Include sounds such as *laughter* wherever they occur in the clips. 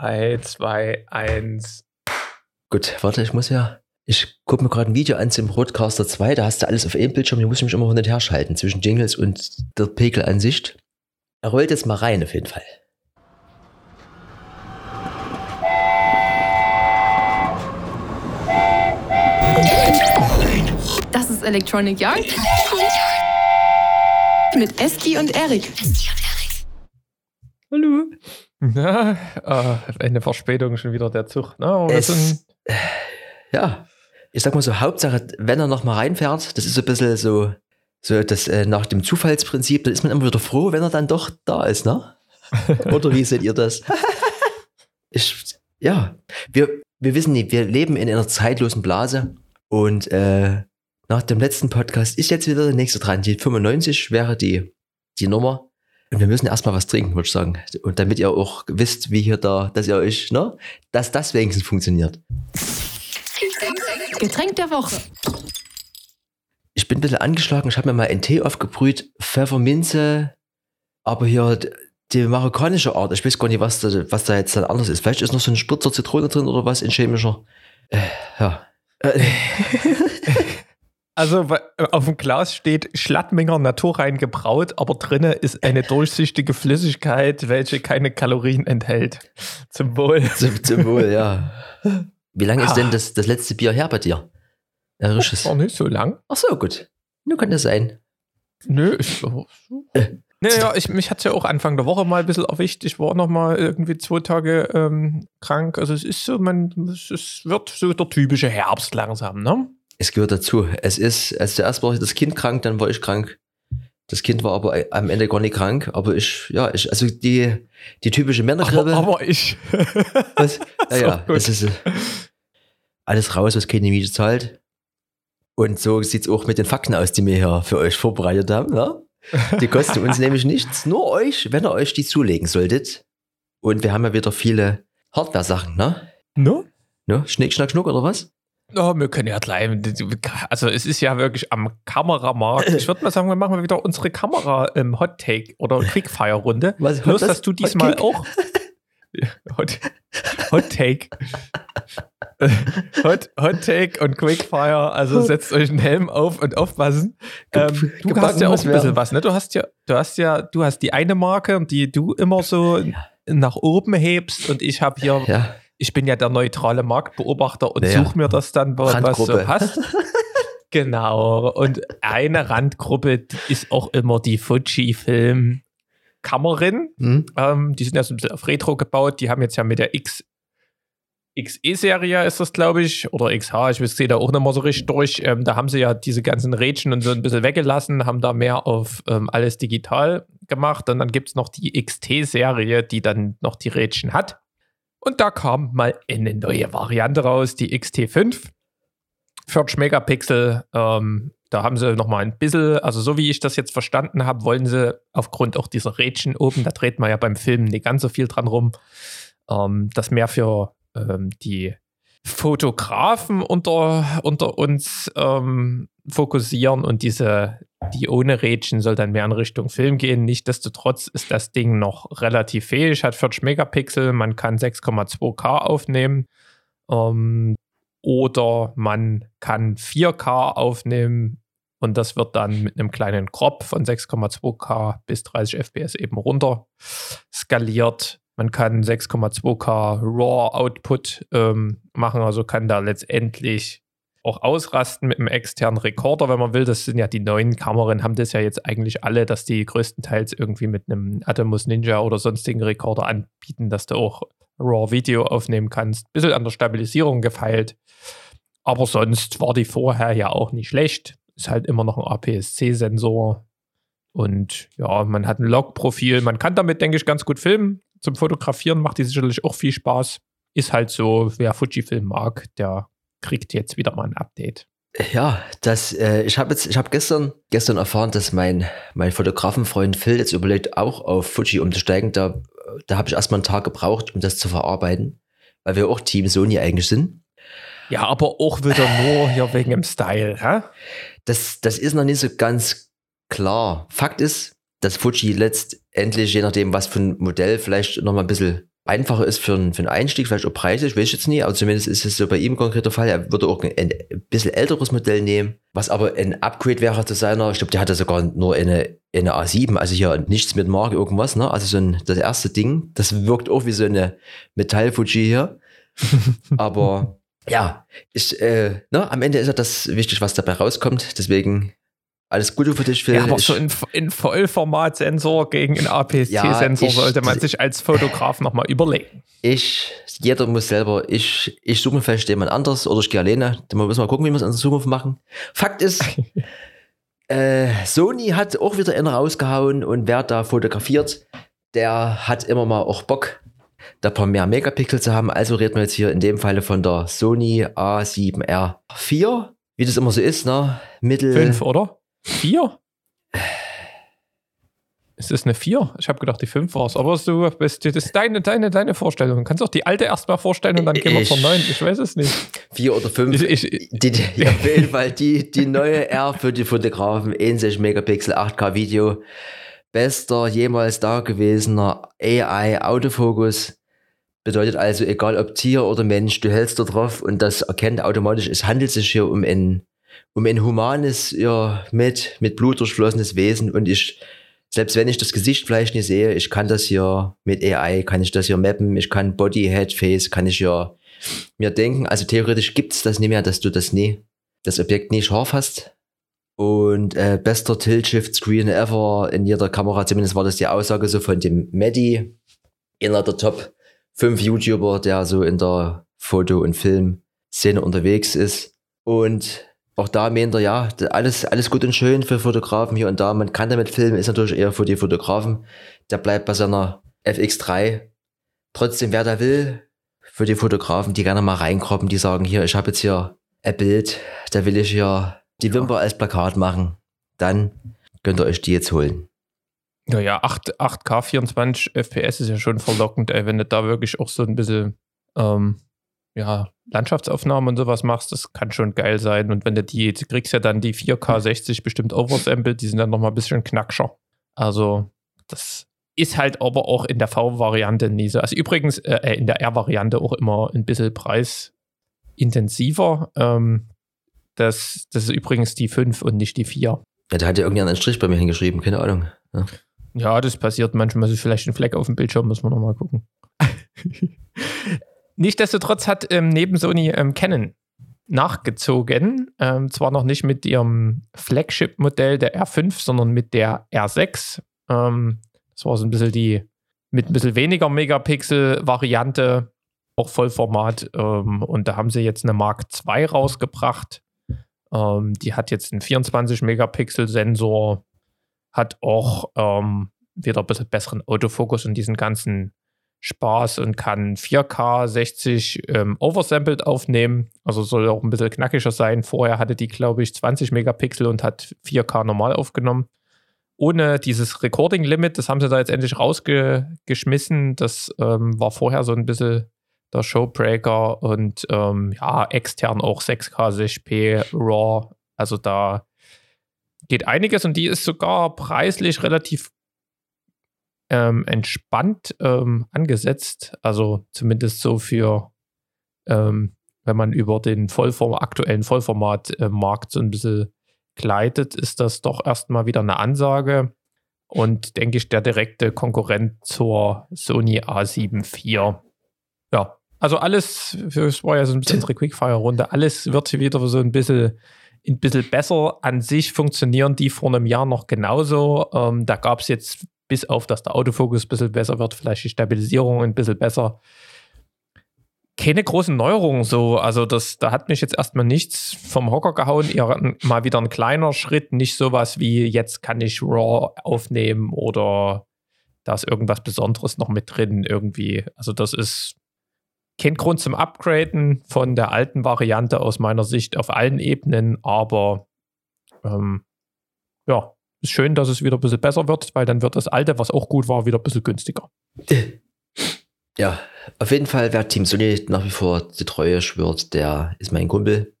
3, 2, 1. Gut, warte, ich muss ja. Ich gucke mir gerade ein Video an zum Broadcaster 2, da hast du alles auf einem Bildschirm, hier muss ich mich immer hin und her schalten zwischen Jingles und der Pegelansicht. Er rollt jetzt mal rein auf jeden Fall. Das ist Electronic Yard. Mit Eski und Erik. *laughs* Na, äh, eine Verspätung schon wieder der Zug. Aber wir Es, *sighs* ja, ich sag mal so, Hauptsache, wenn er noch mal reinfährt, das ist so ein bisschen so, so das äh, nach dem Zufallsprinzip, dann ist man immer wieder froh, wenn er dann doch da ist, ne? *laughs* Oder wie seht ihr das? *laughs* ich, ja, wir, wir wissen nicht, wir leben in einer zeitlosen Blase und äh, nach dem letzten Podcast ist jetzt wieder der nächste dran. Die 95 wäre die, die Nummer. Und wir müssen erstmal was trinken, würde ich sagen. Und damit ihr auch wisst, wie hier da, dass ihr euch, ne, dass das wenigstens funktioniert. Getränk der Woche. ich bin ein bisschen angeschlagen. Ich habe mir mal einen Tee aufgebrüht, Pfefferminze, aber hier die marokkanische Art. Ich weiß gar nicht, was da, was da jetzt dann anders ist. Vielleicht ist noch so ein Spritzer Zitrone drin oder was in chemischer. Äh, ja. Äh, *laughs* also wa- auf dem Glas steht Schlattminger naturrein gebraut, aber drinne ist eine durchsichtige Flüssigkeit, welche keine Kalorien enthält. Zum Wohl. zum, zum Wohl, ja. Wie lange ist Ah. denn das, das letzte Bier her bei dir? Ja, Risches. War nicht so lang. Ach so, gut. Nur kann das sein. Nö, ich. So. Naja, ich, mich hat es ja auch Anfang der Woche mal ein bisschen erwischt. Ich war noch mal irgendwie zwei Tage ähm, krank. Also es ist so, man, es wird so der typische Herbst langsam, ne? Es gehört dazu. Es ist, als zuerst war das Kind krank, dann war ich krank. Das Kind war aber am Ende gar nicht krank, aber ich, ja, ich, also die, die typische Männergrippe. Aber, aber ich. Was? Ja, *laughs* So es ist äh, alles raus, was keine Miete zahlt. Und so sieht's auch mit den Fakten aus, die wir hier für euch vorbereitet haben. Ne? Die kosten uns *laughs* nämlich nichts, nur euch, wenn ihr euch die zulegen solltet. Und wir haben ja wieder viele Hardware-Sachen, ne? ne? ne? Schnick, schnack, schnuck oder was? Oh, wir können ja gleich. Also es ist ja wirklich am Kameramarkt. *laughs* Ich würde mal sagen, wir machen mal wieder unsere Kamera im Hot Take oder Quickfire Runde. Was- Bloß, was? dass du diesmal Hot auch Hot, Hot Take. Hot, Hot Take und Quickfire. Also setzt euch einen Helm auf und aufpassen. Ähm, du hast ja auch ein bisschen werden. was, ne? Du hast ja, du hast ja, du hast die eine Marke, die du immer so nach oben hebst und ich habe hier Ja. Ich bin ja der neutrale Marktbeobachter und Naja, suche mir das dann, was so passt. *laughs* genau. Und eine Randgruppe ist auch immer die Fuji-Film. Kamerin, Hm? ähm, die sind ja so ein bisschen auf Retro gebaut. Die haben jetzt ja mit der X XE-Serie ist das, glaube ich, oder XH, ich sehe da auch nicht mal so richtig durch. Ähm, da haben sie ja diese ganzen Rädchen und so ein bisschen weggelassen, haben da mehr auf ähm, alles digital gemacht. Und dann gibt es noch die XT-Serie, die dann noch die Rädchen hat. Und da kam mal eine neue Variante raus, die XT5. 40 Megapixel. Ähm, da haben sie nochmal ein bisschen, also so wie ich das jetzt verstanden habe, wollen sie aufgrund auch dieser Rädchen oben, da dreht man ja beim Film nicht ganz so viel dran rum, ähm, das mehr für ähm, die Fotografen unter, unter uns ähm, fokussieren und diese, die ohne Rädchen soll dann mehr in Richtung Film gehen. Nichtsdestotrotz ist das Ding noch relativ fähig, hat 40 Megapixel, man kann 6,2K aufnehmen ähm, oder man kann 4K aufnehmen und das wird dann mit einem kleinen Crop von 6,2K bis 30 FPS eben runter skaliert. Man kann 6,2K RAW Output ähm, machen, also kann da letztendlich auch ausrasten mit einem externen Rekorder, wenn man will. Das sind ja die neuen Kameras, haben das ja jetzt eigentlich alle, dass die größtenteils irgendwie mit einem Atomos Ninja oder sonstigen Rekorder anbieten, dass du auch RAW-Video aufnehmen kannst. Bisschen an der Stabilisierung gefeilt. Aber sonst war die vorher ja auch nicht schlecht. Ist halt immer noch ein APS-C-Sensor. Und ja, man hat ein Log-Profil. Man kann damit, denke ich, ganz gut filmen. Zum Fotografieren macht die sicherlich auch viel Spaß. Ist halt so, wer Fujifilm mag, der kriegt jetzt wieder mal ein Update. Ja, das, äh, ich habe jetzt, ich habe gestern, gestern erfahren, dass mein, mein Fotografenfreund Phil jetzt überlegt, auch auf Fuji umzusteigen. Da, da habe ich erstmal einen Tag gebraucht, um das zu verarbeiten, weil wir auch Team Sony eigentlich sind. Ja, aber auch wieder nur hier wegen dem Style, hä? Das, das ist noch nicht so ganz klar. Fakt ist, dass Fuji letztendlich, je nachdem, was für ein Modell, vielleicht noch mal ein bisschen einfacher ist für, einen- für einen Einstieg, vielleicht auch preislich, weiß ich jetzt nicht, aber zumindest ist es so bei ihm ein konkreter Fall. Er würde auch ein, ein bisschen älteres Modell nehmen, was aber ein Upgrade wäre zu seiner, ich glaube, der hatte sogar nur eine, eine A7, also hier nichts mit Marke, irgendwas, ne? Also so ein, das erste Ding, das wirkt auch wie so eine Metall-Fuji hier. *laughs* aber ja, ich, äh, ne, am Ende ist ja das wichtig, was dabei rauskommt, deswegen alles Gute für dich, Phil. Ja, aber Ich- so ein, ein Vollformatsensor gegen einen APS-C-Sensor ich- sollte man sich als Fotograf nochmal überlegen. Ich, jeder muss selber, ich, ich suche mir vielleicht jemand anders oder ich gehe alleine. Dann müssen wir mal gucken, wie wir es in der Zukunft machen. Fakt ist, *laughs* äh, Sony hat auch wieder einen rausgehauen und wer da fotografiert, der hat immer mal auch Bock, da ein paar mehr Megapixel zu haben. Also reden wir jetzt hier in dem Falle von der Sony A7R4, wie das immer so ist, ne? Mittel. Fünf, oder? Vier? Ist das eine vier? Ich habe gedacht, die fünf war es. Aber du bist, das ist deine, deine, deine Vorstellung. Du kannst auch die alte erstmal vorstellen und dann gehen wir zur neuen. Ich weiß es nicht. Vier oder fünf. Ich, ich, Die, die, ja, *laughs* auf jeden Fall die, die neue R für die Fotografen, 61 Megapixel, 8K Video. Bester jemals da gewesener AI Autofokus. Bedeutet also, egal ob Tier oder Mensch, du hältst da drauf und das erkennt automatisch, es handelt sich hier um ein, um ein humanes, ja, mit, mit Blut durchflossenes Wesen. Und ich, selbst wenn ich das Gesicht vielleicht nicht sehe, ich kann das hier mit AI, kann ich das hier mappen, ich kann Body, Head, Face, kann ich hier mir denken, also theoretisch gibt es das nicht mehr, dass du das nie, das Objekt nie scharf hast. Und äh, bester Tilt-Shift-Screen ever. In jeder Kamera, zumindest war das die Aussage so von dem Medi, einer der Top 5 YouTuber, der so in der Foto- und Filmszene unterwegs ist. Und auch da meint er, ja, alles, alles gut und schön für Fotografen hier und da. Man kann damit filmen, ist natürlich eher für die Fotografen. Der bleibt bei seiner FX3. Trotzdem, wer da will, für die Fotografen, die gerne mal reinkroppen, die sagen, hier, ich habe jetzt hier ein Bild, da will ich hier die Wimper als Plakat machen, dann könnt ihr euch die jetzt holen. ja, ja, 8, 8K 24 FPS ist ja schon verlockend, ey, wenn du da wirklich auch so ein bisschen ähm, ja, Landschaftsaufnahmen und sowas machst, das kann schon geil sein. Und wenn du die, du kriegst ja dann die 4K 60 bestimmt oversampled, die sind dann nochmal ein bisschen knackscher. Also, das ist halt aber auch in der V-Variante nie so. Also übrigens äh, in der R-Variante auch immer ein bisschen preisintensiver. Ähm, das, das ist übrigens die 5 und nicht die 4. Ja, da hat ja irgendjemand einen Strich bei mir hingeschrieben, keine Ahnung. Ja. Ja, das passiert manchmal. Ist vielleicht ein Fleck auf dem Bildschirm, muss man nochmal gucken. *laughs* Nichtsdestotrotz hat ähm, neben Sony ähm, Canon nachgezogen. Ähm, zwar noch nicht mit ihrem Flagship-Modell der R5, sondern mit der R6. Ähm, das war so ein bisschen die mit ein bisschen weniger Megapixel-Variante, auch Vollformat. Ähm, und da haben sie jetzt eine Mark II rausgebracht. Ähm, die hat jetzt einen 24-Megapixel-Sensor, hat auch ähm, wieder ein bisschen besseren Autofokus und diesen ganzen Spaß und kann 4K 60 ähm, oversampled aufnehmen. Also soll auch ein bisschen knackiger sein. Vorher hatte die, glaube ich, 20 Megapixel und hat 4K normal aufgenommen. Ohne dieses Recording-Limit, das haben sie da jetzt endlich rausgeschmissen. Das ähm, war vorher so ein bisschen der Showbreaker und ähm, ja, extern auch 6K 60p RAW. Also da geht einiges und die ist sogar preislich relativ ähm, entspannt ähm, angesetzt. Also zumindest so für, ähm, wenn man über den Vollform aktuellen Vollformat-Markt so ein bisschen gleitet, ist das doch erstmal wieder eine Ansage. Und denke ich, der direkte Konkurrent zur Sony A7 IV. Ja, also alles, es war ja so ein bisschen unsere Quickfire-Runde, alles wird wieder so ein bisschen, ein bisschen besser. An sich funktionieren die vor einem Jahr noch genauso. Ähm, da gab es jetzt, bis auf, dass der Autofokus ein bisschen besser wird, vielleicht die Stabilisierung ein bisschen besser. Keine großen Neuerungen so. Also, das, da hat mich jetzt erstmal nichts vom Hocker gehauen. Eher mal wieder ein kleiner Schritt, nicht sowas wie jetzt kann ich RAW aufnehmen oder da ist irgendwas Besonderes noch mit drin irgendwie. Also, das ist kein Grund zum Upgraden von der alten Variante aus meiner Sicht auf allen Ebenen, aber ähm, ja, ist schön, dass es wieder ein bisschen besser wird, weil dann wird das alte, was auch gut war, wieder ein bisschen günstiger. Ja, auf jeden Fall, wer Team Sony nach wie vor die Treue schwört, der ist mein Kumpel.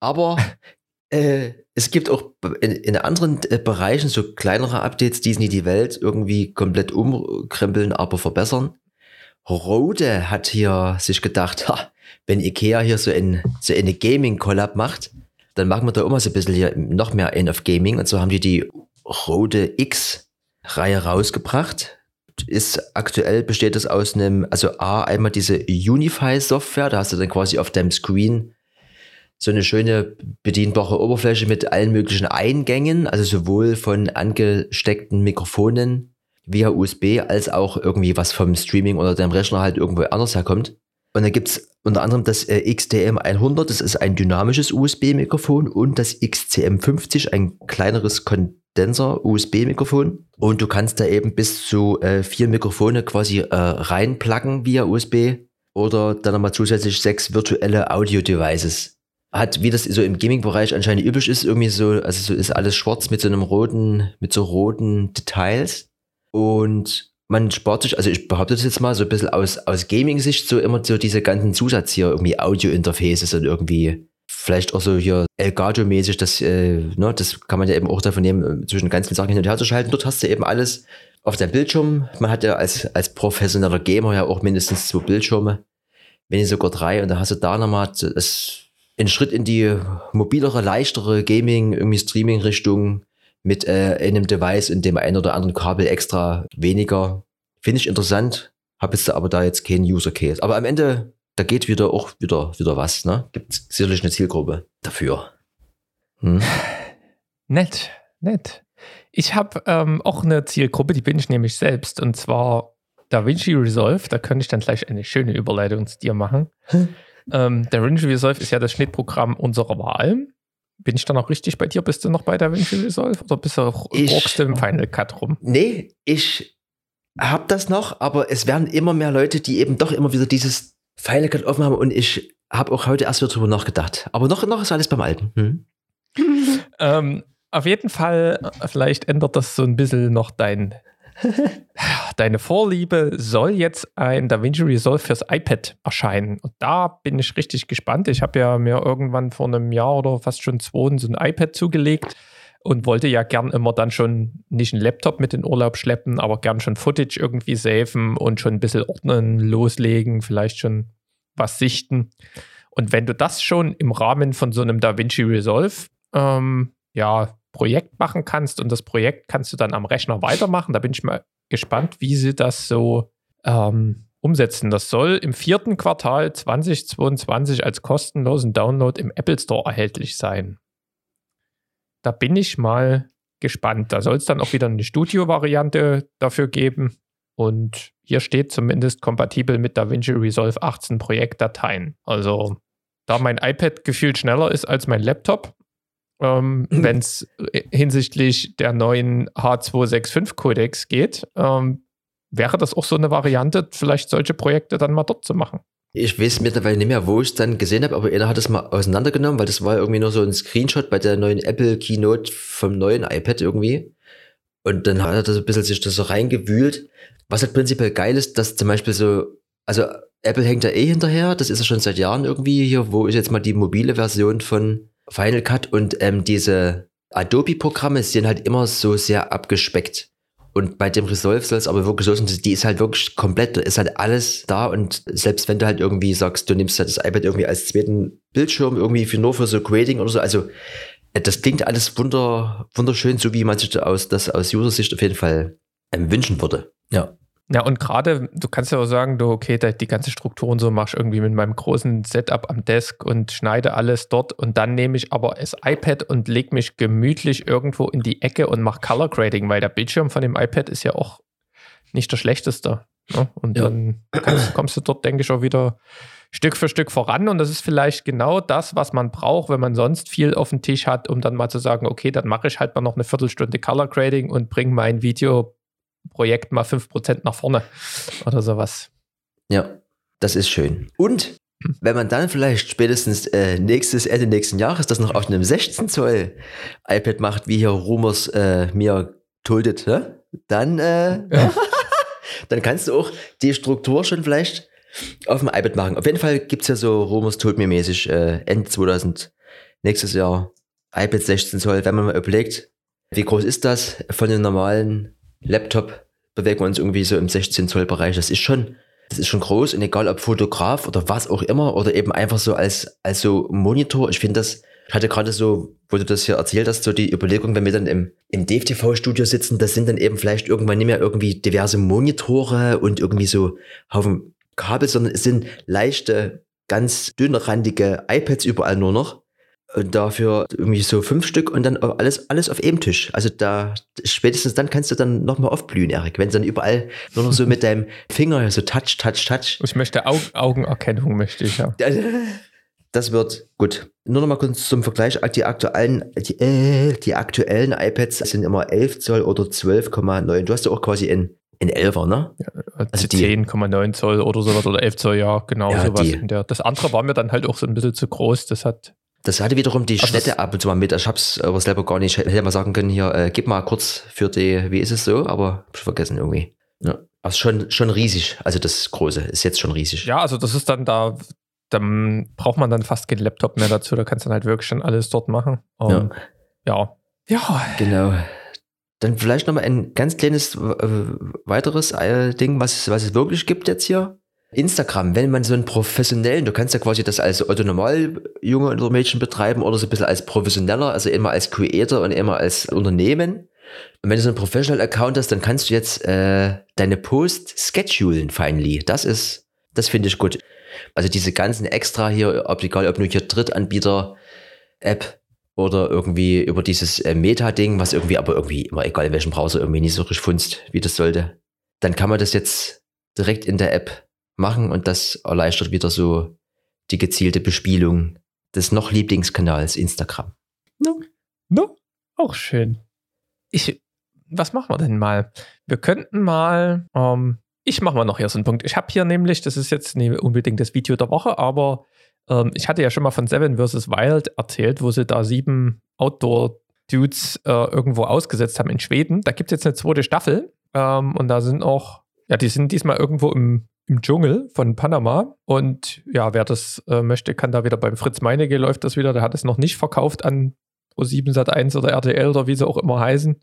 Aber *laughs* äh, es gibt auch in, in anderen äh, Bereichen so kleinere Updates, die nie die Welt irgendwie komplett umkrempeln, aber verbessern. Rode hat hier sich gedacht, ha, wenn Ikea hier so, ein, so eine Gaming-Collab macht, dann machen wir da immer so ein bisschen hier noch mehr in auf Gaming. Und so haben die die Rode X-Reihe rausgebracht. Ist aktuell besteht das aus einem, also A, einmal diese Unify-Software, da hast du dann quasi auf deinem Screen so eine schöne bedienbare Oberfläche mit allen möglichen Eingängen, also sowohl von angesteckten Mikrofonen via USB als auch irgendwie was vom Streaming oder dem Rechner halt irgendwo anders herkommt. Und dann gibt's unter anderem das äh, XTM100, das ist ein dynamisches USB-Mikrofon und das XCM50, ein kleineres Kondenser-USB-Mikrofon. Und du kannst da eben bis zu äh, vier Mikrofone quasi äh, reinpluggen via USB oder dann nochmal zusätzlich sechs virtuelle Audio-Devices hat, wie das so im Gaming-Bereich anscheinend üblich ist, irgendwie so, also so ist alles schwarz mit so einem roten, mit so roten Details. Und man spart sich, also ich behaupte das jetzt mal so ein bisschen aus, aus Gaming-Sicht, so immer so diese ganzen Zusatz hier, irgendwie Audio-Interfaces und irgendwie vielleicht auch so hier Elgato-mäßig, das, äh, ne, das kann man ja eben auch davon nehmen, zwischen ganz vielen Sachen hin und her zu schalten. Dort hast du eben alles auf deinem Bildschirm. Man hat ja als, als professioneller Gamer ja auch mindestens zwei Bildschirme, wenn nicht sogar drei. Und da hast du da nochmal das einen Schritt in die mobilere, leichtere Gaming, irgendwie Streaming-Richtung mit äh, einem Device in dem einen oder anderen Kabel extra weniger. Finde ich interessant, habe jetzt aber da jetzt keinen User Case. Aber am Ende, da geht wieder auch wieder, wieder was, ne? Gibt sicherlich eine Zielgruppe dafür. Hm? *sighs* Nett, nett. Ich habe ähm, auch eine Zielgruppe, die bin ich nämlich selbst, und zwar DaVinci Resolve. Da könnte ich dann gleich eine schöne Überleitung zu dir machen. Ähm, DaVinci Resolve ist ja das Schnittprogramm unserer Wahl. Bin ich dann auch richtig bei dir? Bist du noch bei DaVinci Resolve oder bist du auch ich, im Final Cut rum? Nee, ich habe das noch, aber es werden immer mehr Leute, die eben doch immer wieder dieses Final Cut offen haben und ich habe auch heute erst wieder drüber nachgedacht. Aber noch, noch ist alles beim Alten. Hm? *laughs* ähm, auf jeden Fall, vielleicht ändert das so ein bisschen noch dein *laughs* Deine Vorliebe soll jetzt ein DaVinci Resolve fürs iPad erscheinen. Und da bin ich richtig gespannt. Ich habe ja mir irgendwann vor einem Jahr oder fast schon zwei so ein iPad zugelegt und wollte ja gern immer dann schon nicht einen Laptop mit in Urlaub schleppen, aber gern schon Footage irgendwie safen und schon ein bisschen ordnen, loslegen, vielleicht schon was sichten. Und wenn du das schon im Rahmen von so einem DaVinci Resolve ähm, ja, Projekt machen kannst und das Projekt kannst du dann am Rechner weitermachen. Da bin ich mal gespannt, wie sie das so ähm, umsetzen. Das soll im vierten Quartal 2022 als kostenlosen Download im Apple Store erhältlich sein. Da bin ich mal gespannt. Da soll es dann auch wieder eine Studio-Variante dafür geben. Und hier steht zumindest kompatibel mit DaVinci Resolve 18 Projektdateien. Also, da mein iPad gefühlt schneller ist als mein Laptop, ähm, *laughs* wenn es hinsichtlich der neuen H265-Codex geht. Ähm, wäre das auch so eine Variante, vielleicht solche Projekte dann mal dort zu machen? Ich weiß mittlerweile nicht mehr, wo ich es dann gesehen habe, aber einer hat es mal auseinandergenommen, weil das war irgendwie nur so ein Screenshot bei der neuen Apple Keynote vom neuen iPad irgendwie. Und dann hat er das ein bisschen sich das so reingewühlt. Was halt prinzipiell geil ist, dass zum Beispiel so, also Apple hängt da eh hinterher, das ist ja schon seit Jahren irgendwie hier, wo ist jetzt mal die mobile Version von Final Cut und ähm, diese Adobe-Programme sind halt immer so sehr abgespeckt. Und bei dem Resolve soll es aber wirklich so sein, die ist halt wirklich komplett, da ist halt alles da und selbst wenn du halt irgendwie sagst, du nimmst halt das iPad irgendwie als zweiten Bildschirm irgendwie für nur für so Grading oder so, also äh, das klingt alles wunder, wunderschön, so wie man sich das aus, das aus User-Sicht auf jeden Fall ähm, wünschen würde. Ja. Ja, und gerade, du kannst ja auch sagen, du, okay, die ganze Struktur und so machst irgendwie mit meinem großen Setup am Desk und schneide alles dort und dann nehme ich aber das iPad und lege mich gemütlich irgendwo in die Ecke und mache Color Grading, weil der Bildschirm von dem iPad ist ja auch nicht der schlechteste. Ne? Und ja. dann kannst, kommst du dort, denke ich, auch wieder Stück für Stück voran und das ist vielleicht genau das, was man braucht, wenn man sonst viel auf dem Tisch hat, um dann mal zu sagen, okay, dann mache ich halt mal noch eine Viertelstunde Color Grading und bringe mein Video Projekt mal 5% nach vorne oder sowas. Ja, das ist schön. Und wenn man dann vielleicht spätestens äh, nächstes, Ende nächsten Jahres das noch auf einem 16 Zoll iPad macht, wie hier Rumors äh, mir tuldet, ne? dann, äh, ja. *laughs* dann kannst du auch die Struktur schon vielleicht auf dem iPad machen. Auf jeden Fall gibt es ja so Rumors told mir mäßig äh, Ende 2000, nächstes Jahr iPad 16 Zoll, wenn man mal überlegt, wie groß ist das von den normalen Laptop bewegen wir uns irgendwie so im 16 Zoll Bereich. Das ist schon, Das ist schon groß und egal ob Fotograf oder was auch immer oder eben einfach so als, als so Monitor. Ich finde das, ich hatte gerade so, wo du das hier erzählt hast, so die Überlegung, wenn wir dann im, im DFTV-Studio sitzen, das sind dann eben vielleicht irgendwann nicht mehr irgendwie diverse Monitore und irgendwie so Haufen Kabel, sondern es sind leichte, ganz dünnrandige iPads überall nur noch. Und dafür irgendwie so fünf Stück und dann alles, alles auf einem Tisch. Also da, spätestens dann kannst du dann nochmal aufblühen, Erik. Wenn du dann überall nur noch so mit deinem Finger so touch, touch, touch. Ich möchte Au Augenerkennung, möchte ich, ja. *laughs* Das wird gut. Nur noch mal kurz zum Vergleich. Die aktuellen, die, äh, die aktuellen iPads sind immer 11 Zoll oder 12,9. Du hast ja auch quasi in in 11er, ne? Ja, also 10,9 Zoll oder sowas oder 11 Zoll, ja, genau Ja, sowas. der. Das andere war mir dann halt auch so ein bisschen zu groß. Das hat, Das hatte wiederum die Also Städte ab und zu mal mit. Ich hab's aber selber gar nicht. Ich hätte mal sagen können, hier, äh, gib mal kurz für die, wie ist es so? Aber hab ich vergessen irgendwie. Ja. Also schon, schon riesig. Also das Große ist jetzt schon riesig. ja, also das ist dann da, dann braucht man dann fast keinen Laptop mehr dazu. Da kannst du dann halt wirklich schon alles dort machen. Ähm, ja. Ja. Genau. Dann vielleicht noch mal ein ganz kleines äh, weiteres äh, Ding, was, es- was es wirklich gibt jetzt hier. Instagram, wenn man so einen professionellen, du kannst ja quasi das als Otto Normal Junge oder Mädchen betreiben oder so ein bisschen als professioneller, also immer als Creator und immer als Unternehmen. Und wenn du so einen Professional Account hast, dann kannst du jetzt äh, deine Post schedulen finally. Das ist, das finde ich gut. Also diese ganzen extra hier, ob egal ob nur hier Drittanbieter App oder irgendwie über dieses äh, Meta-Ding, was irgendwie aber irgendwie immer egal in welchem Browser irgendwie nicht so richtig funzt, wie das sollte, dann kann man das jetzt direkt in der App machen und das erleichtert wieder so die gezielte Bespielung des noch Lieblingskanals Instagram. No, auch schön. Ich, was machen wir denn mal? Wir könnten mal, ähm, ich mache mal noch hier so einen Punkt. Ich habe hier nämlich, das ist jetzt nicht unbedingt das Video der Woche, aber ähm, ich hatte ja schon mal von Seven vs. Wild erzählt, wo sie da sieben Outdoor-Dudes äh, irgendwo ausgesetzt haben in Schweden. Da gibt es jetzt eine zweite Staffel ähm, und da sind auch, ja, die sind diesmal irgendwo im, im Dschungel von Panama. Und ja, wer das äh, möchte, kann da wieder beim Fritz Meinecke läuft das wieder. Der hat es noch nicht verkauft an Pro7 Sat1 oder RTL oder wie sie auch immer heißen.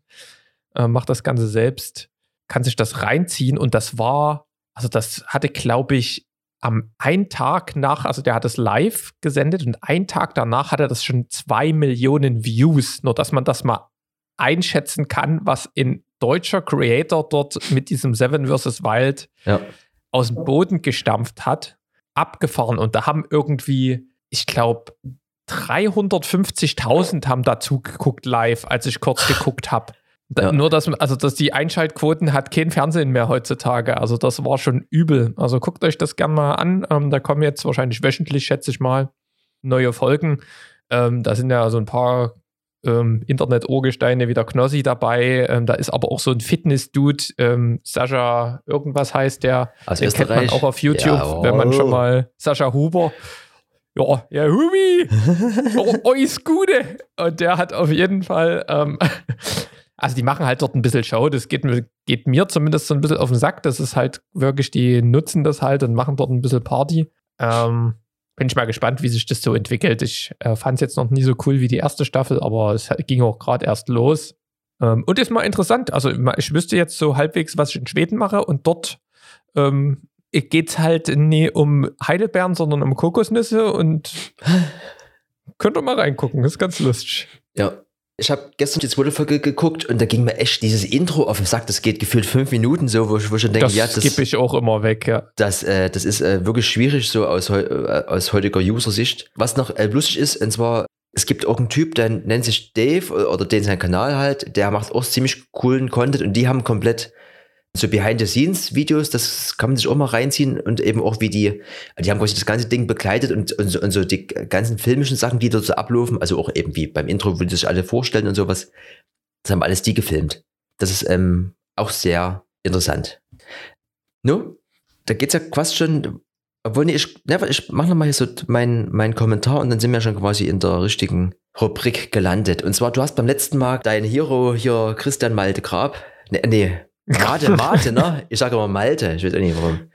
Äh, macht das Ganze selbst, kann sich das reinziehen und das war, also das hatte, glaube ich, am einen Tag nach, also der hat es live gesendet und einen Tag danach hatte das schon zwei Millionen Views. Nur dass man das mal einschätzen kann, was ein deutscher Creator dort mit diesem Seven vs. Wild Ja. Aus dem Boden gestampft hat, abgefahren. Und da haben irgendwie, ich glaube, 350.000 haben dazu geguckt live, als ich kurz geguckt habe. Ja. Nur, dass, also, dass die Einschaltquoten hat kein Fernsehen mehr heutzutage. Also, das war schon übel. Also, guckt euch das gerne mal an. Ähm, da kommen jetzt wahrscheinlich wöchentlich, schätze ich mal, neue Folgen. Ähm, da sind ja so ein paar ähm, Internet-Urgesteine wie der Knossi dabei. Ähm, da ist aber auch so ein Fitness-Dude, ähm, Sascha, irgendwas heißt der. Aus Den kennt man Österreich. auch auf YouTube, Jawohl. wenn man schon mal Sascha Huber. Ja, ja, Hubi, *laughs* oh, ist Gute. Und der hat auf jeden Fall, ähm, *laughs* also die machen halt dort ein bisschen Show. Das geht, mir- geht mir zumindest so ein bisschen auf den Sack. Das ist halt wirklich, die nutzen das halt und machen dort ein bisschen Party. Ähm, bin ich mal gespannt, wie sich das so entwickelt. Ich äh, fand es jetzt noch nie so cool wie die erste Staffel, aber es ging auch gerade erst los. Ähm, und ist mal interessant. Also ich wüsste jetzt so halbwegs, was ich in Schweden mache und dort ähm, geht es halt nie um Heidelbeeren, sondern um Kokosnüsse und *laughs* könnt ihr mal reingucken, das ist ganz lustig. Ja. Ich habe gestern die zweite Folge geguckt und da ging mir echt dieses Intro auf den Sack. Das geht gefühlt fünf Minuten so, wo ich, wo ich schon denke, Das, ja, das, skippe ich auch immer weg, ja. das, äh, das ist äh, wirklich schwierig so aus, äh, aus heutiger User-Sicht. Was noch äh, lustig ist, und zwar, es gibt auch einen Typ, der nennt sich Dave oder, oder den sein Kanal halt, der macht auch ziemlich coolen Content und die haben komplett so Behind-the-Scenes-Videos, das kann man sich auch mal reinziehen und eben auch wie die, die haben quasi das ganze Ding begleitet und, und, so, und so die ganzen filmischen Sachen, die dort so ablaufen, also auch eben wie beim Intro, wo die sich alle vorstellen und sowas, das haben alles die gefilmt. Das ist ähm, auch sehr interessant. No, da geht's ja quasi schon, obwohl nee, ich, ne, ich mache nochmal hier so meinen mein Kommentar und dann sind wir schon quasi in der richtigen Rubrik gelandet. Und zwar, du hast beim letzten Mal deinen Hero hier Christian Malte Grab, ne, nee, Mate, Mate, ne? Ich sage immer Malte, ich weiß auch nicht warum.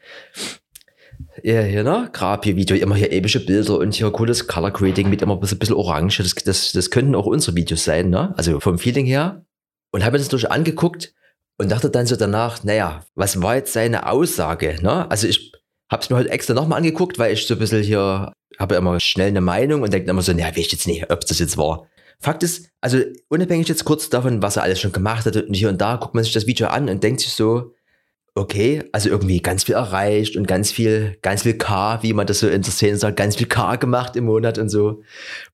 Ja, hier, ne? Grab hier Video, immer hier epische Bilder und hier cooles Color Grading mit immer ein bisschen, bisschen Orange. Das, das, das könnten auch unsere Videos sein, ne? Also vom Feeling her. Und habe mir das durch angeguckt und dachte dann so danach, naja, was war jetzt seine Aussage, ne? Also ich, Hab's mir heute extra nochmal angeguckt, weil ich so ein bisschen hier habe ja immer schnell eine Meinung und denke immer so, naja, weiß ich jetzt nicht, ob das jetzt war. Fakt ist, also unabhängig jetzt kurz davon, was er alles schon gemacht hat und hier und da, guckt man sich das Video an und denkt sich so, okay, also irgendwie ganz viel erreicht und ganz viel, ganz viel K, wie man das so in der Szene sagt, ganz viel K gemacht im Monat und so.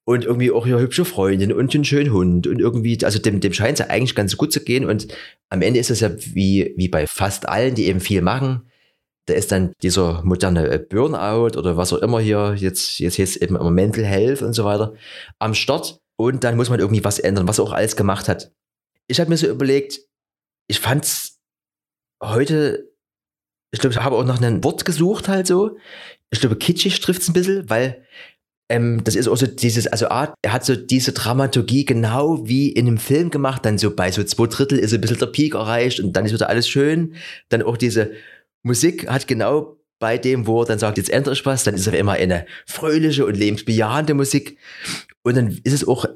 Und irgendwie auch hier hübsche Freundin und einen schönen Hund und irgendwie, also dem, dem scheint es ja eigentlich ganz gut zu gehen und am Ende ist es ja wie, wie bei fast allen, die eben viel machen, da ist dann dieser moderne äh, Burnout oder was auch immer hier, jetzt, jetzt jetzt eben immer Mental Health und so weiter, am Start. Und dann muss man irgendwie was ändern, was er auch alles gemacht hat. Ich habe mir so überlegt, ich fand's heute, ich glaube, ich habe auch noch ein Wort gesucht halt so. Ich glaube, kitschig trifft's ein bisschen, weil ähm, das ist auch so dieses, also A, er hat so diese Dramaturgie genau wie in einem Film gemacht, dann so bei so zwei Drittel ist ein bisschen der Peak erreicht und dann ist wieder alles schön. Dann auch diese Musik hat genau bei dem, wo er dann sagt, jetzt ändere ich was, dann ist es immer eine fröhliche und lebensbejahende Musik. Und dann ist es auch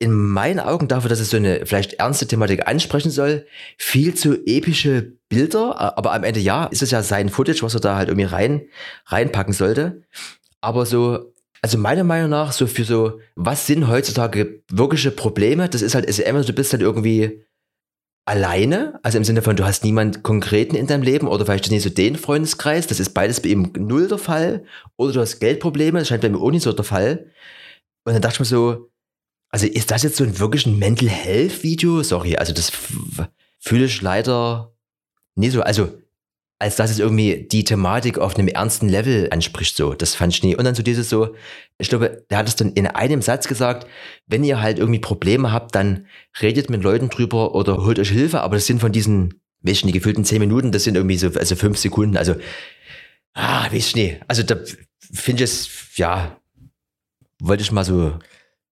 in meinen Augen dafür, dass es so eine vielleicht ernste Thematik ansprechen soll, viel zu epische Bilder. Aber am Ende ja, ist es ja sein Footage, was er da halt irgendwie rein, reinpacken sollte. Aber so, also meiner Meinung nach, so für so, was sind heutzutage wirkliche Probleme? Das ist halt, ist immer, du bist halt irgendwie alleine, also im Sinne von, du hast niemand konkreten in deinem Leben oder vielleicht nicht so den Freundeskreis, das ist beides bei ihm null der Fall, oder du hast Geldprobleme, das scheint bei mir auch nicht so der Fall. Und dann dachte ich mir so, also ist das jetzt so ein wirklich ein Mental Health Video? Sorry, also das fühle ich leider nicht so, also als dass es irgendwie die Thematik auf einem ernsten Level anspricht, so. Das fand ich nie. Und dann so dieses so, ich glaube, der hat es dann in einem Satz gesagt, wenn ihr halt irgendwie Probleme habt, dann redet mit Leuten drüber oder holt euch Hilfe, aber das sind von diesen, weiß ich nicht, gefühlten zehn Minuten, das sind irgendwie so, also fünf Sekunden, also, ah, weiß ich nicht. Also da finde ich es, ja, wollte ich mal so,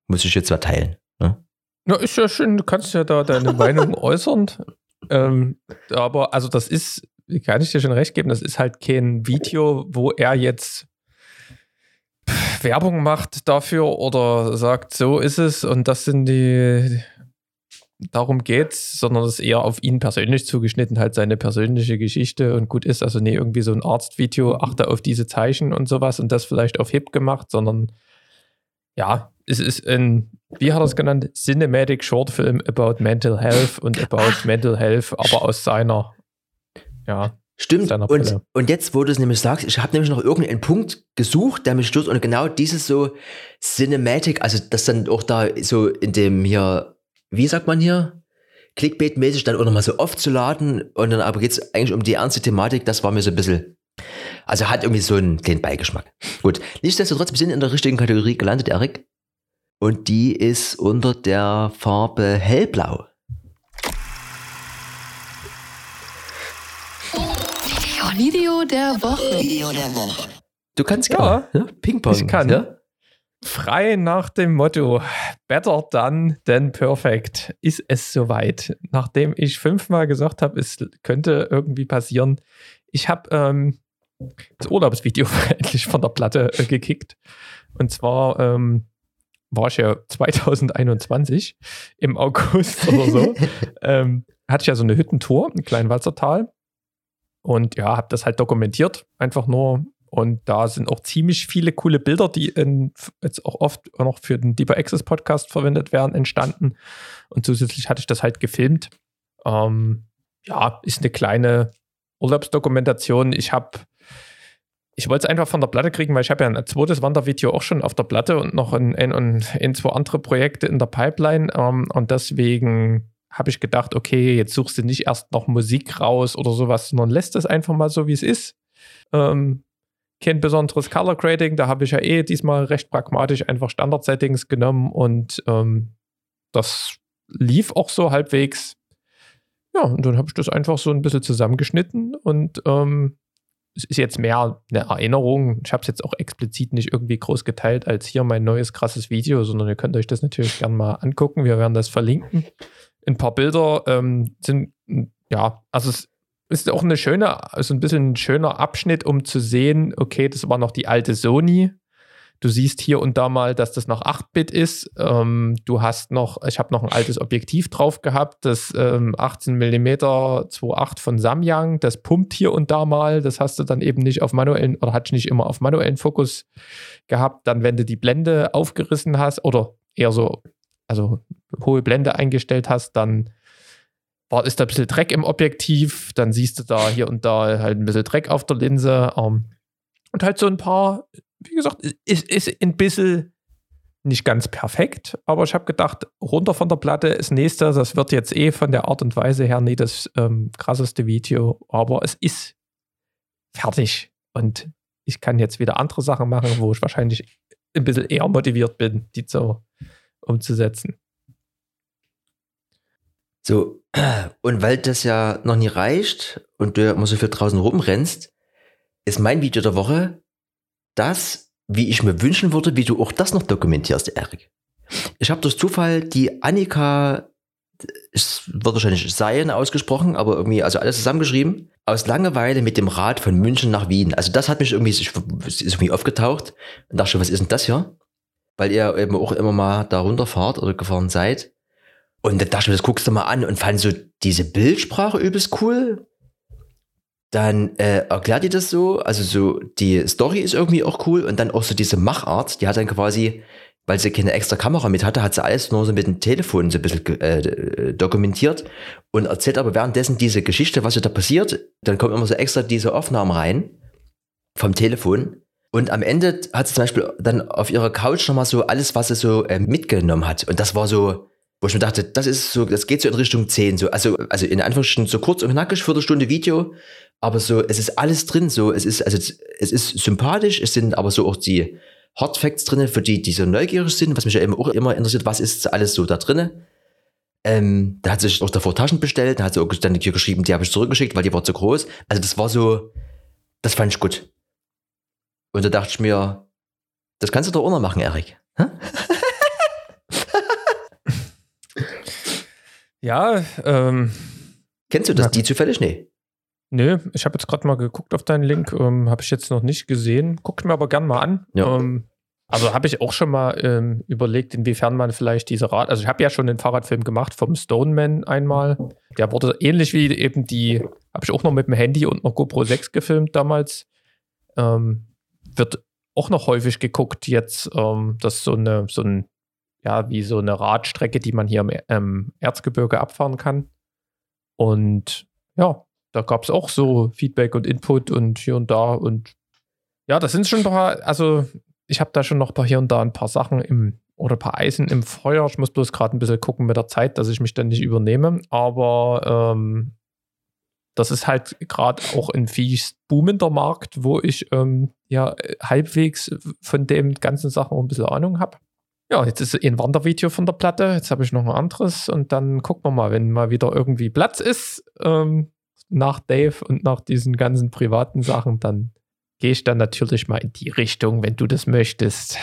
muss ich jetzt verteilen. Ne? Ja, ist ja schön, du kannst ja da deine Meinung *laughs* äußern. Ähm, aber also das ist kann ich dir schon recht geben, das ist halt kein Video, wo er jetzt Werbung macht dafür oder sagt, so ist es und das sind die, darum geht's, sondern es ist eher auf ihn persönlich zugeschnitten, halt seine persönliche Geschichte und gut ist. Also nicht irgendwie so ein Arztvideo, achte auf diese Zeichen und sowas und das vielleicht auf Hip gemacht, sondern ja, es ist ein, wie hat er es genannt, Cinematic Short Film about Mental Health und about Mental Health, aber aus seiner ja. Stimmt. Und, und jetzt, wo du es nämlich sagst, ich habe nämlich noch irgendeinen Punkt gesucht, der mich stört und genau dieses so Cinematic, also das dann auch da so in dem hier, wie sagt man hier? Clickbait-mäßig dann auch nochmal so aufzuladen und dann aber geht es eigentlich um die ernste Thematik, das war mir so ein bisschen, also hat irgendwie so einen kleinen Beigeschmack. Gut, nichtsdestotrotz, wir sind in der richtigen Kategorie gelandet, Erik. Und die ist unter der Farbe hellblau. Video der Woche. Video der Woche. Du kannst ja, ja Ping-Pong. Ich kann. Ja? Frei nach dem Motto Better done than perfect ist es soweit. Nachdem ich fünfmal gesagt habe, es könnte irgendwie passieren. Ich habe ähm, das Urlaubsvideo *laughs* endlich von der Platte äh, gekickt. Und zwar ähm, war ich ja 2021 im August oder so. *laughs* ähm, hatte ich ja so eine Hüttentour in Kleinwalzertal und ja, habe das halt dokumentiert, einfach nur. Und da sind auch ziemlich viele coole Bilder, die in, jetzt auch oft noch für den Deeper Access Podcast verwendet werden, entstanden. Und zusätzlich hatte ich das halt gefilmt. Ähm, ja, ist eine kleine Urlaubsdokumentation. Ich habe ich wollte es einfach von der Platte kriegen, weil ich habe ja ein zweites Wandervideo auch schon auf der Platte und noch ein, ein, ein zwei andere Projekte in der Pipeline. Ähm, und deswegen habe ich gedacht, okay, jetzt suchst du nicht erst noch Musik raus oder sowas, sondern lässt es einfach mal so, wie es ist. Ähm, kein besonderes Color Grading, da habe ich ja eh diesmal recht pragmatisch einfach Standard-Settings genommen und ähm, das lief auch so halbwegs. Ja, und dann habe ich das einfach so ein bisschen zusammengeschnitten und ähm, es ist jetzt mehr eine Erinnerung. Ich habe es jetzt auch explizit nicht irgendwie groß geteilt als hier mein neues krasses Video, sondern ihr könnt euch das natürlich gerne mal angucken. Wir werden das verlinken ein paar Bilder ähm, sind, ja, also es ist auch eine schöne, also ein bisschen ein schöner Abschnitt, um zu sehen, okay, das war noch die alte Sony. Du siehst hier und da mal, dass das noch 8-Bit ist. Ähm, du hast noch, ich habe noch ein altes Objektiv drauf gehabt, das ähm, 18 mm 2.8 von Samyang. Das pumpt hier und da mal. Das hast du dann eben nicht auf manuellen oder hat nicht immer auf manuellen Fokus gehabt. Dann, wenn du die Blende aufgerissen hast oder eher so, also hohe Blende eingestellt hast, dann war, ist da ein bisschen Dreck im Objektiv. Dann siehst du da hier und da halt ein bisschen Dreck auf der Linse. Ähm, und halt so ein paar, wie gesagt, ist, ist ein bisschen nicht ganz perfekt, aber ich habe gedacht, runter von der Platte ist nächste, das wird jetzt eh von der Art und Weise her nie das ähm, krasseste Video, aber es ist fertig und ich kann jetzt wieder andere Sachen machen, wo ich wahrscheinlich ein bisschen eher motiviert bin, die zu, umzusetzen. So, *clears throat* und weil das ja noch nie reicht und du immer so viel draußen rumrennst, ist mein Video der Woche das, wie ich mir wünschen würde, wie du auch das noch dokumentierst, Erik. Ich habe durch Zufall die Annika, es wird wahrscheinlich Seien ausgesprochen, aber irgendwie, also alles zusammengeschrieben, aus Langeweile mit dem Rad von München nach Wien. Also das hat mich irgendwie, ich, ist irgendwie aufgetaucht und dachte schon, was ist denn das hier? Weil ihr eben auch immer mal da runterfahrt oder gefahren seid. Und dann dachte ich mir, das guckst du mal an. Und fand so diese Bildsprache übelst cool. Dann äh, erklärt die das so, also so die Story ist irgendwie auch cool. Und dann auch so diese Machart, die hat dann quasi, weil sie keine extra Kamera mit hatte, hat sie alles nur so mit dem Telefon so ein bisschen äh, dokumentiert und erzählt aber währenddessen diese Geschichte, was da passiert. Dann kommen immer so extra diese Aufnahmen rein vom Telefon. Und am Ende hat sie zum Beispiel dann auf ihrer Couch nochmal so alles, was sie so äh, mitgenommen hat. Und das war so, wo ich mir dachte, das ist so, das geht so in Richtung 10, so, also, also in Anführungsstrichen so kurz und knackig, Viertelstunde Video, aber so, es ist alles drin, so, es ist, also, es ist sympathisch, es sind aber so auch die Hardfacts drin, für die, die so neugierig sind, was mich ja eben auch immer interessiert, was ist alles so da drin. Ähm, da hat sich auch davor Taschen bestellt, da hat sie auch dann hier geschrieben, die habe ich zurückgeschickt, weil die war zu groß. Also das war so, das fand ich gut. Und da dachte ich mir, das kannst du doch auch noch machen, Erik. *laughs* Ja, ähm. Kennst du das, na, die zufällig? Nee. Nö, ich habe jetzt gerade mal geguckt auf deinen Link, ähm, habe ich jetzt noch nicht gesehen. Guckt mir aber gern mal an. Ja. Ähm, also habe ich auch schon mal ähm, überlegt, inwiefern man vielleicht diese Rad, also ich habe ja schon den Fahrradfilm gemacht vom Stoneman einmal. Der wurde ähnlich wie eben die, habe ich auch noch mit dem Handy und einer GoPro 6 gefilmt damals. Ähm, wird auch noch häufig geguckt jetzt, ähm, dass so eine, so ein ja, wie so eine Radstrecke, die man hier im ähm, Erzgebirge abfahren kann. Und ja, da gab es auch so Feedback und Input und hier und da. Und ja, das sind schon ein paar, also ich habe da schon noch hier und da ein paar Sachen im, oder ein paar Eisen im Feuer. Ich muss bloß gerade ein bisschen gucken mit der Zeit, dass ich mich dann nicht übernehme. Aber ähm, das ist halt gerade auch ein fies boomender Markt, wo ich ähm, ja halbwegs von dem ganzen Sachen ein bisschen Ahnung habe. Ja, jetzt ist ein Wandervideo von der Platte. Jetzt habe ich noch ein anderes und dann gucken wir mal, wenn mal wieder irgendwie Platz ist ähm, nach Dave und nach diesen ganzen privaten Sachen, dann gehe ich dann natürlich mal in die Richtung, wenn du das möchtest.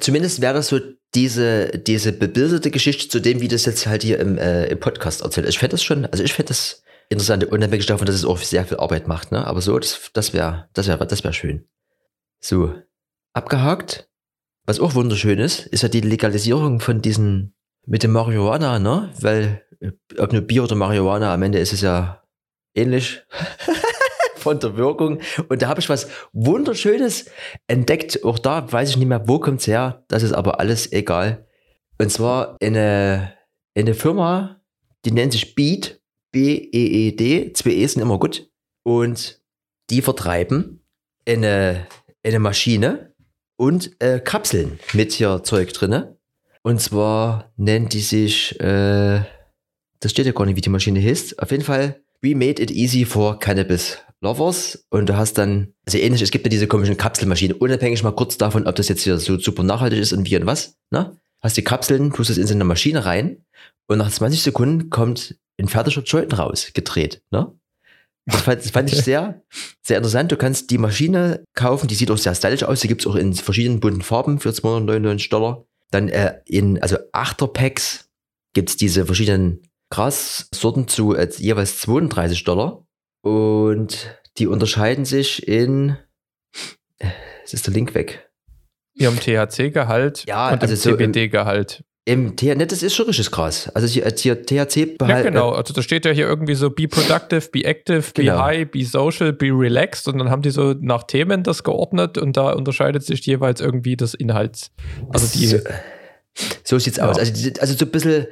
Zumindest wäre so diese, diese bebilderte Geschichte zu dem, wie das jetzt halt hier im, äh, im Podcast erzählt. Ich fände das schon, also ich fände das interessant, unabhängig davon, dass es auch sehr viel Arbeit macht, ne? Aber so, das wäre, das wäre, das wäre schön. So, abgehakt. Was auch wunderschön ist, ist ja die Legalisierung von diesen mit dem Marihuana, ne? Weil äh, ob nur Bier oder Marihuana, am Ende ist es ja ähnlich *laughs* von der Wirkung. Und da habe ich was Wunderschönes entdeckt. Auch da weiß ich nicht mehr, wo kommt es her. Das ist aber alles egal. Und zwar eine, eine Firma, die nennt sich Beat, B-E-E-D, zwei E sind immer gut. Und die vertreiben eine, eine Maschine, und äh, Kapseln mit hier Zeug drinne. Und zwar nennt die sich, äh, das steht ja gar nicht, wie die Maschine heißt. Auf jeden Fall, we made it easy for Cannabis Lovers. Und du hast dann, also ähnlich, es gibt ja diese komischen Kapselmaschinen, unabhängig mal kurz davon, ob das jetzt hier so super nachhaltig ist und wie und was, ne? Hast die Kapseln, tust es in so eine Maschine rein und nach 20 Sekunden kommt ein fertiger Joint raus, gedreht, ne? Das fand, das fand ich sehr, sehr interessant. Du kannst die Maschine kaufen, die sieht auch sehr stylisch aus. Die gibt es auch in verschiedenen bunten Farben für 299 Dollar. Dann äh, in, also Achterpacks gibt es diese verschiedenen Grassorten zu äh, jeweils 32 Dollar. Und die unterscheiden sich in, es ist der Link weg. Ihrem THC-Gehalt Ja, und also dem so CBD-Gehalt. Im THC, ne, das ist schon richtig krass. Also hier, THC Ja, behalt, genau. Also da steht ja hier irgendwie so be productive, be active, be Genau. high, be social, be relaxed und dann haben die so nach Themen das geordnet und da unterscheidet sich jeweils irgendwie das Inhalts. Also die, So, so sieht's Ja. aus. Also, also so ein bisschen,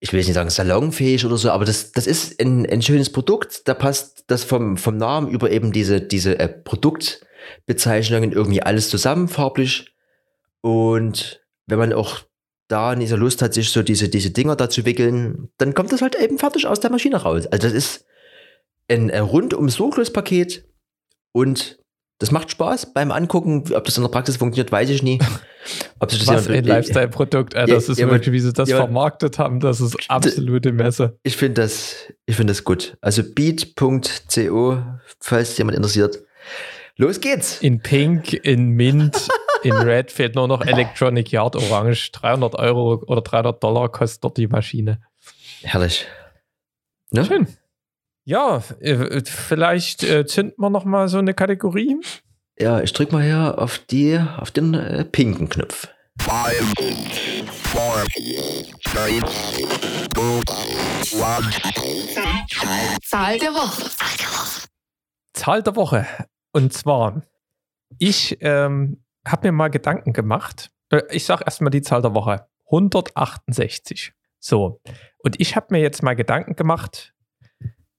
ich will jetzt nicht sagen salonfähig oder so, aber das, das ist ein, ein schönes Produkt. Da passt das vom, vom Namen über eben diese, diese äh, Produktbezeichnungen irgendwie alles zusammen, farblich. Und wenn man auch da nicht so Lust hat, sich so diese, diese Dinger da zu wickeln, dann kommt das halt eben fertig aus der Maschine raus. Also das ist ein, rundum sorglos Paket und das macht Spaß beim Angucken. Ob das in der Praxis funktioniert, weiß ich nie. *laughs* Ob sich das was jemand- ein Lifestyle-Produkt, äh, Ja, das ist ja, wirklich, wie sie das ja, vermarktet haben, das ist absolute Messe. Ich finde das, ich finde das gut. Also beat.co, falls jemand interessiert. Los geht's. In Pink, in Mint, *laughs* in Red fehlt nur noch Electronic Yard Orange. 300 Euro oder 300 Dollar kostet dort die Maschine. Herrlich. Ne? Schön. Ja, äh, vielleicht äh, zünden wir noch mal so eine Kategorie. Ja, ich drück mal hier auf die, auf den äh, pinken Knopf. Five, four, three, two, one. Zahl der Woche. Zahl der Woche. Und zwar, ich ähm, habe mir mal Gedanken gemacht. Äh, Ich sage erstmal die Zahl der Woche. 168. So. Und ich habe mir jetzt mal Gedanken gemacht,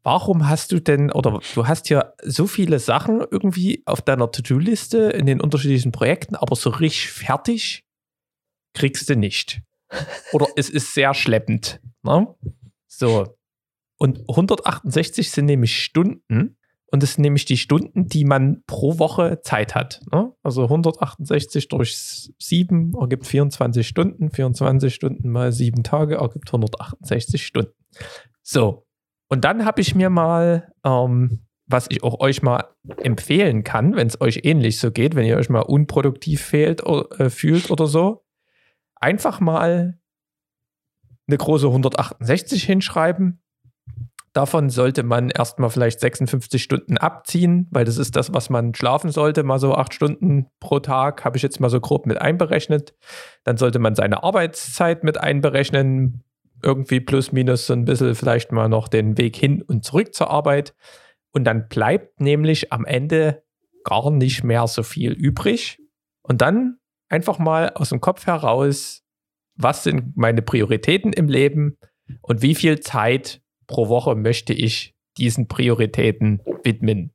warum hast du denn, oder du hast hier so viele Sachen irgendwie auf deiner To-Do-Liste in den unterschiedlichen Projekten, aber so richtig fertig kriegst du nicht. Oder es ist sehr schleppend. Ne? So. Und 168 sind nämlich Stunden. Und das sind nämlich die Stunden, die man pro Woche Zeit hat. Ne? Also 168 durch 7 ergibt 24 Stunden. 24 Stunden mal 7 Tage ergibt 168 Stunden. So. Und dann habe ich mir mal, ähm, was ich auch euch mal empfehlen kann, wenn es euch ähnlich so geht, wenn ihr euch mal unproduktiv fehlt, äh, fühlt oder so, einfach mal eine große 168 hinschreiben. Davon sollte man erstmal vielleicht 56 Stunden abziehen, weil das ist das, was man schlafen sollte. Mal so acht Stunden pro Tag habe ich jetzt mal so grob mit einberechnet. Dann sollte man seine Arbeitszeit mit einberechnen. Irgendwie plus minus so ein bisschen vielleicht mal noch den Weg hin und zurück zur Arbeit. Und dann bleibt nämlich am Ende gar nicht mehr so viel übrig. Und dann einfach mal aus dem Kopf heraus, was sind meine Prioritäten im Leben und wie viel Zeit pro Woche möchte ich diesen Prioritäten widmen.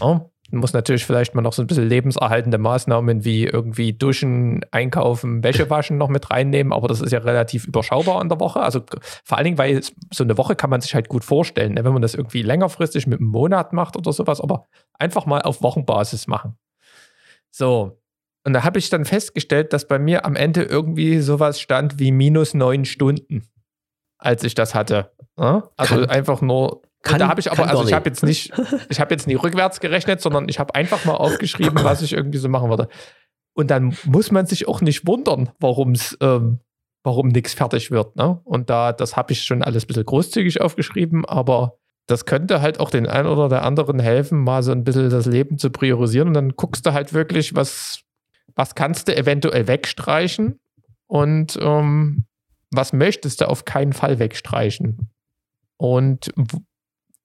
Ja, muss natürlich vielleicht mal noch so ein bisschen lebenserhaltende Maßnahmen wie irgendwie Duschen, Einkaufen, Wäsche waschen noch mit reinnehmen, aber das ist ja relativ überschaubar in der Woche. Also vor allen Dingen, weil so eine Woche kann man sich halt gut vorstellen, ne? wenn man das irgendwie längerfristig mit einem Monat macht oder sowas, aber einfach mal auf Wochenbasis machen. So. Und da habe ich dann festgestellt, dass bei mir am Ende irgendwie sowas stand wie minus neun Stunden, als ich das hatte. Ja? Also Kann- einfach nur. kann- da habe ich aber, also ich habe jetzt nicht, ich habe jetzt nie rückwärts gerechnet, sondern ich habe einfach mal aufgeschrieben, was ich irgendwie so machen würde. Und dann muss man sich auch nicht wundern, warum es, ähm, warum nichts fertig wird. Ne? Und da, das habe ich schon alles ein bisschen großzügig aufgeschrieben, aber das könnte halt auch den einen oder der anderen helfen, mal so ein bisschen das Leben zu priorisieren. Und dann guckst du halt wirklich, was, was kannst du eventuell wegstreichen und ähm, was möchtest du auf keinen Fall wegstreichen. Und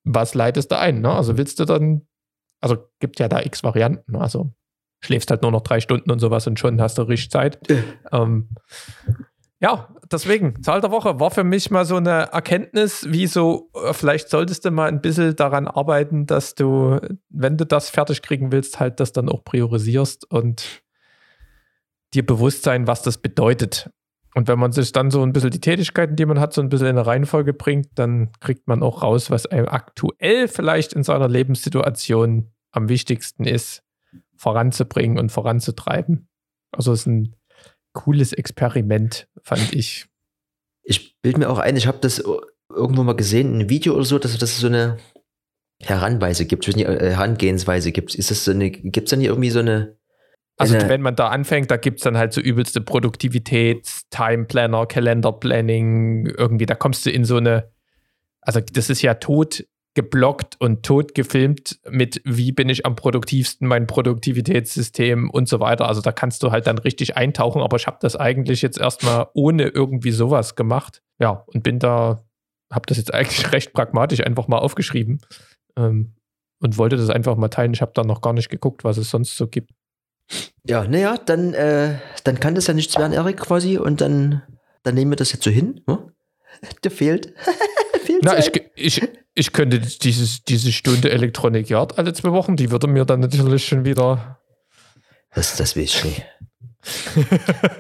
was leitest du ein? Ne? Also willst du dann, also gibt ja da x Varianten. ne? Also schläfst halt nur noch drei Stunden und sowas und schon hast du richtig Zeit. ähm, ja, deswegen, Zahl der Woche war für mich mal so eine Erkenntnis, wie so, äh, vielleicht solltest du mal ein bisschen daran arbeiten, dass du, wenn du das fertig kriegen willst, halt das dann auch priorisierst und dir bewusst sein, was das bedeutet. Und wenn man sich dann so ein bisschen die Tätigkeiten, die man hat, so ein bisschen in eine Reihenfolge bringt, dann kriegt man auch raus, was einem aktuell vielleicht in seiner Lebenssituation am wichtigsten ist, voranzubringen und voranzutreiben. Also es ist ein cooles Experiment, fand ich. Ich bilde mir auch ein, ich habe das irgendwo mal gesehen, in einem Video oder so, dass, dass es so eine Heranweise gibt, äh, Herangehensweise gibt. Ist das so eine, gibt es dann hier irgendwie so eine, Also eine wenn man da anfängt, da gibt es dann halt so übelste Produktivitäts-, Timeplanner, Kalenderplanning, irgendwie, da kommst du in so eine, also das ist ja tot geblockt und tot gefilmt mit, wie bin ich am produktivsten, mein Produktivitätssystem und so weiter. Also da kannst du halt dann richtig eintauchen, aber ich habe das eigentlich jetzt erstmal ohne irgendwie sowas gemacht. Ja, und bin da, habe das jetzt eigentlich *laughs* recht pragmatisch einfach mal aufgeschrieben ähm, und wollte das einfach mal teilen. Ich habe da noch gar nicht geguckt, was es sonst so gibt. Ja, naja, dann, äh, dann kann das ja nichts werden, Erik, quasi. Und dann, dann nehmen wir das jetzt so hin. Ne? *laughs* Der fehlt. *laughs* fehlt Na, ich, ich, ich könnte dieses, diese Stunde Electronic Yard alle zwei Wochen, die würde mir dann natürlich schon wieder. das, das weiß ich nicht.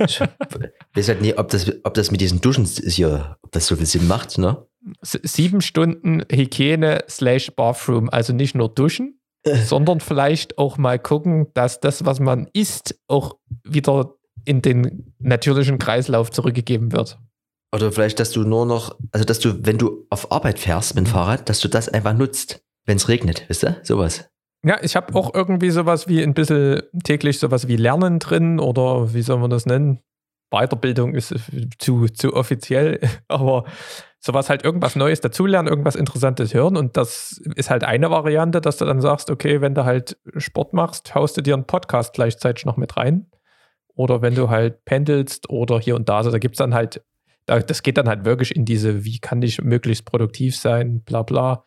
Ich weiß halt nie, ob das, ob das mit diesen Duschen hier, ob das so viel Sinn macht, ne? Sieben Stunden Hygiene slash Bathroom, also nicht nur duschen, *laughs* sondern vielleicht auch mal gucken, dass das, was man isst, auch wieder in den natürlichen Kreislauf zurückgegeben wird. Oder vielleicht, dass du nur noch, also dass du, wenn du auf Arbeit fährst mit dem Fahrrad, dass du das einfach nutzt, wenn es regnet, wisst ihr? Sowas. Ja, ich habe auch irgendwie sowas wie ein bisschen täglich sowas wie Lernen drin oder wie soll man das nennen? Weiterbildung ist zu, zu offiziell, *laughs* aber sowas halt irgendwas Neues dazulernen, irgendwas Interessantes hören. Und das ist halt eine Variante, dass du dann sagst, okay, wenn du halt Sport machst, haust du dir einen Podcast gleichzeitig noch mit rein. Oder wenn du halt pendelst oder hier und da, also da gibt es dann halt, da, das geht dann halt wirklich in diese, wie kann ich möglichst produktiv sein, bla bla.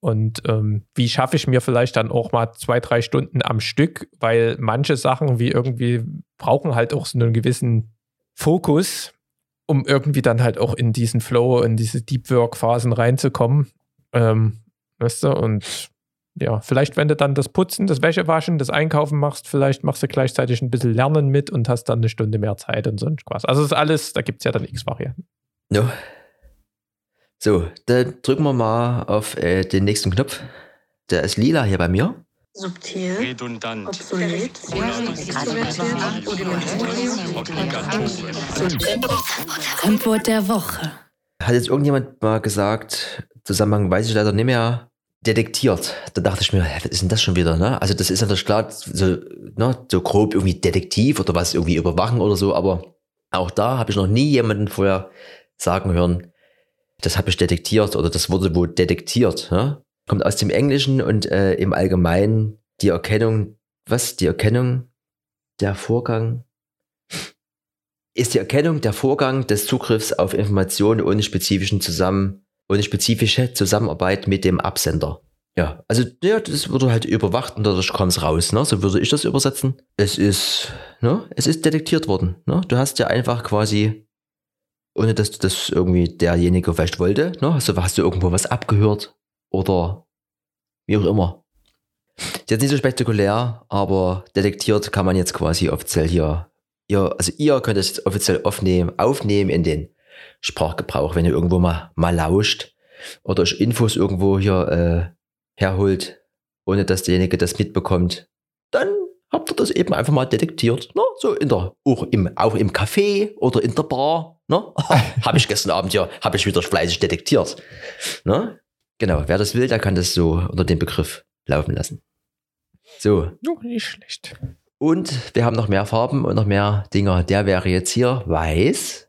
Und ähm, wie schaffe ich mir vielleicht dann auch mal zwei, drei Stunden am Stück, weil manche Sachen wie irgendwie brauchen halt auch so einen gewissen Fokus, um irgendwie dann halt auch in diesen Flow, in diese Deep Work-Phasen reinzukommen. Ähm, weißt du, und ja, vielleicht, wenn du dann das Putzen, das Wäschewaschen, das Einkaufen machst, vielleicht machst du gleichzeitig ein bisschen Lernen mit und hast dann eine Stunde mehr Zeit und so ein Spaß. Also das ist alles, da gibt es ja dann X-Varianten. No. So, dann drücken wir mal auf äh, den nächsten Knopf. Der ist lila hier bei mir. Subtil, redundant, obsolet, Antwort der Woche. Hat jetzt irgendjemand mal gesagt, Zusammenhang weiß ich leider nicht mehr, detektiert. Da dachte ich mir, hä, was ist denn das schon wieder, ne? Also das ist natürlich klar, so, ne, so grob irgendwie Detektiv oder was irgendwie überwachen oder so, aber auch da habe ich noch nie jemanden vorher sagen hören, das habe ich detektiert oder das wurde wohl detektiert. Ne? Kommt aus dem Englischen und äh, im Allgemeinen die Erkennung, was? Die Erkennung der Vorgang ist die Erkennung der Vorgang des Zugriffs auf Informationen ohne spezifischen Zusammen, ohne spezifische Zusammenarbeit mit dem Absender. Ja, also ja, das wurde halt überwacht und dadurch kam es raus, ne? So würde ich das übersetzen. Es ist, ne, es ist detektiert worden. Ne? Du hast ja einfach quasi, ohne dass du das irgendwie derjenige vielleicht wollte, ne? Hast hast du irgendwo was abgehört oder wie auch immer. Ist jetzt nicht so spektakulär, aber detektiert kann man jetzt quasi offiziell hier, ihr, also ihr könnt es offiziell aufnehmen, aufnehmen in den Sprachgebrauch, wenn ihr irgendwo mal, mal lauscht oder euch Infos irgendwo hier äh, herholt, ohne dass derjenige das mitbekommt, dann habt ihr das eben einfach mal detektiert. Ne? So in der, auch im, auch im Café oder in der Bar. Ne? *laughs* habe ich gestern Abend ja, habe ich wieder fleißig detektiert. Ne? Genau, wer das will, der kann das so unter dem Begriff laufen lassen. So, Oh, nicht schlecht. und wir haben noch mehr Farben und noch mehr Dinger. Der wäre jetzt hier weiß.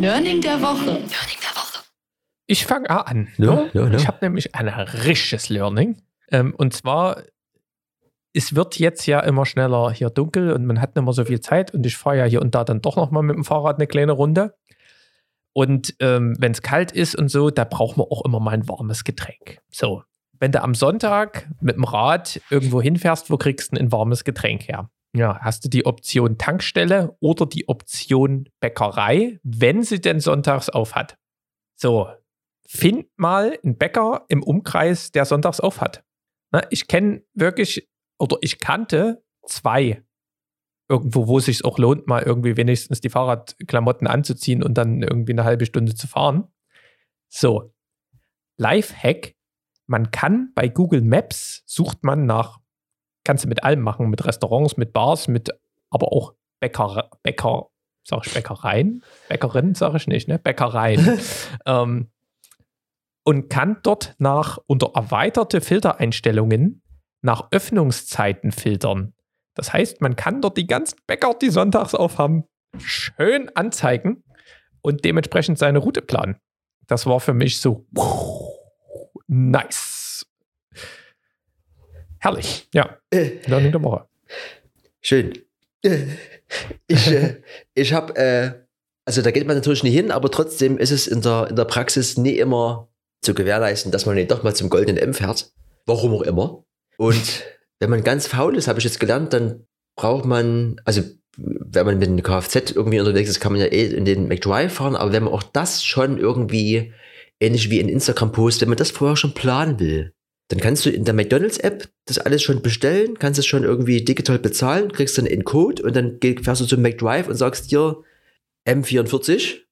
Learning der Woche. Ich fange an. Ne? ja, ja. Ich habe nämlich ein richtiges Learning. Ähm, und zwar, es wird jetzt ja immer schneller hier dunkel und man hat nicht mehr so viel Zeit. Und ich fahre ja hier und da dann doch nochmal mit dem Fahrrad eine kleine Runde. Und ähm, wenn es kalt ist und so, da braucht man auch immer mal ein warmes Getränk. So, wenn du am Sonntag mit dem Rad irgendwo hinfährst, wo kriegst du ein warmes Getränk her? Ja, hast du die Option Tankstelle oder die Option Bäckerei, wenn sie denn sonntags auf hat. So, find mal einen Bäcker im Umkreis, der sonntags auf hat. Na, ich kenne wirklich, oder ich kannte zwei irgendwo, wo es sich auch lohnt, mal irgendwie wenigstens die Fahrradklamotten anzuziehen und dann irgendwie eine halbe Stunde zu fahren. So, Lifehack, man kann bei Google Maps, sucht man nach, kannst du mit allem machen, mit Restaurants, mit Bars, mit aber auch Bäcker, Bäcker, sag ich Bäckereien? Bäckerinnen sage ich nicht, ne? Bäckereien. *laughs* ähm, und kann dort nach unter erweiterte Filtereinstellungen nach Öffnungszeiten filtern. Das heißt, man kann dort die ganzen Bäcker, die sonntags aufhaben, schön anzeigen und dementsprechend seine Route planen. Das war für mich so nice. Herrlich, ja. Äh, Learning der Woche. schön. Ich äh, ich habe, äh, also da geht man natürlich nicht hin, aber trotzdem ist es in der, in der Praxis nie immer zu gewährleisten, dass man nicht doch mal zum goldenen M fährt. Warum auch immer. Und wenn man ganz faul ist, habe ich jetzt gelernt, dann braucht man, also wenn man mit einem Kfz irgendwie unterwegs ist, kann man ja eh in den McDrive fahren, aber wenn man auch das schon irgendwie, ähnlich wie in Instagram-Post, wenn man das vorher schon planen will, dann kannst du in der McDonalds-App das alles schon bestellen, kannst es schon irgendwie digital bezahlen, kriegst dann einen Code und dann fährst du zum McDrive und sagst dir M44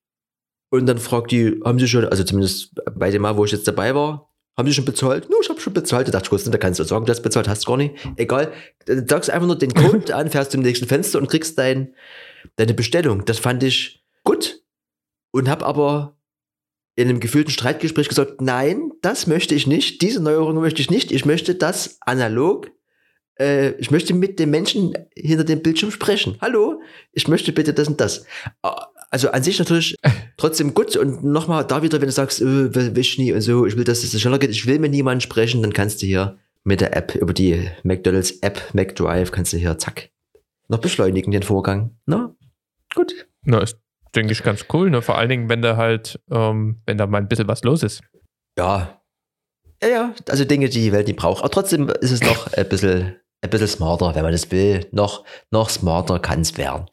und dann fragt die, haben sie schon, also zumindest bei dem Mal, wo ich jetzt dabei war, haben sie schon bezahlt? No, ich habe schon bezahlt. Da dachte ich da kannst du sagen, du hast bezahlt, hast gar nicht. Egal. Dann sagst du einfach nur den Code an, fährst zum nächsten Fenster und kriegst dein, deine Bestellung. Das fand ich gut. Und habe aber in einem gefühlten Streitgespräch gesagt, nein, das möchte ich nicht. Diese Neuerung möchte ich nicht. Ich möchte das analog. Äh, ich möchte mit dem Menschen hinter dem Bildschirm sprechen. Hallo, ich möchte bitte das und das. Also an sich natürlich *laughs* trotzdem gut. Und nochmal da wieder, wenn du sagst, äh, will ich nie und so, ich will, dass es schneller geht, ich will mit niemandem sprechen, dann kannst du hier mit der App, über die McDonalds App, McDrive, kannst du hier, zack, noch beschleunigen den Vorgang. Na, gut. Na, ist, denke ich, ganz cool. Ne? Vor allen Dingen, wenn da halt, ähm, wenn da mal ein bisschen was los ist. Ja. Ja, ja, also Dinge, die die Welt nicht braucht. Aber trotzdem ist es noch ein bisschen, ein bisschen smarter, wenn man das will. Noch, noch smarter kann es werden.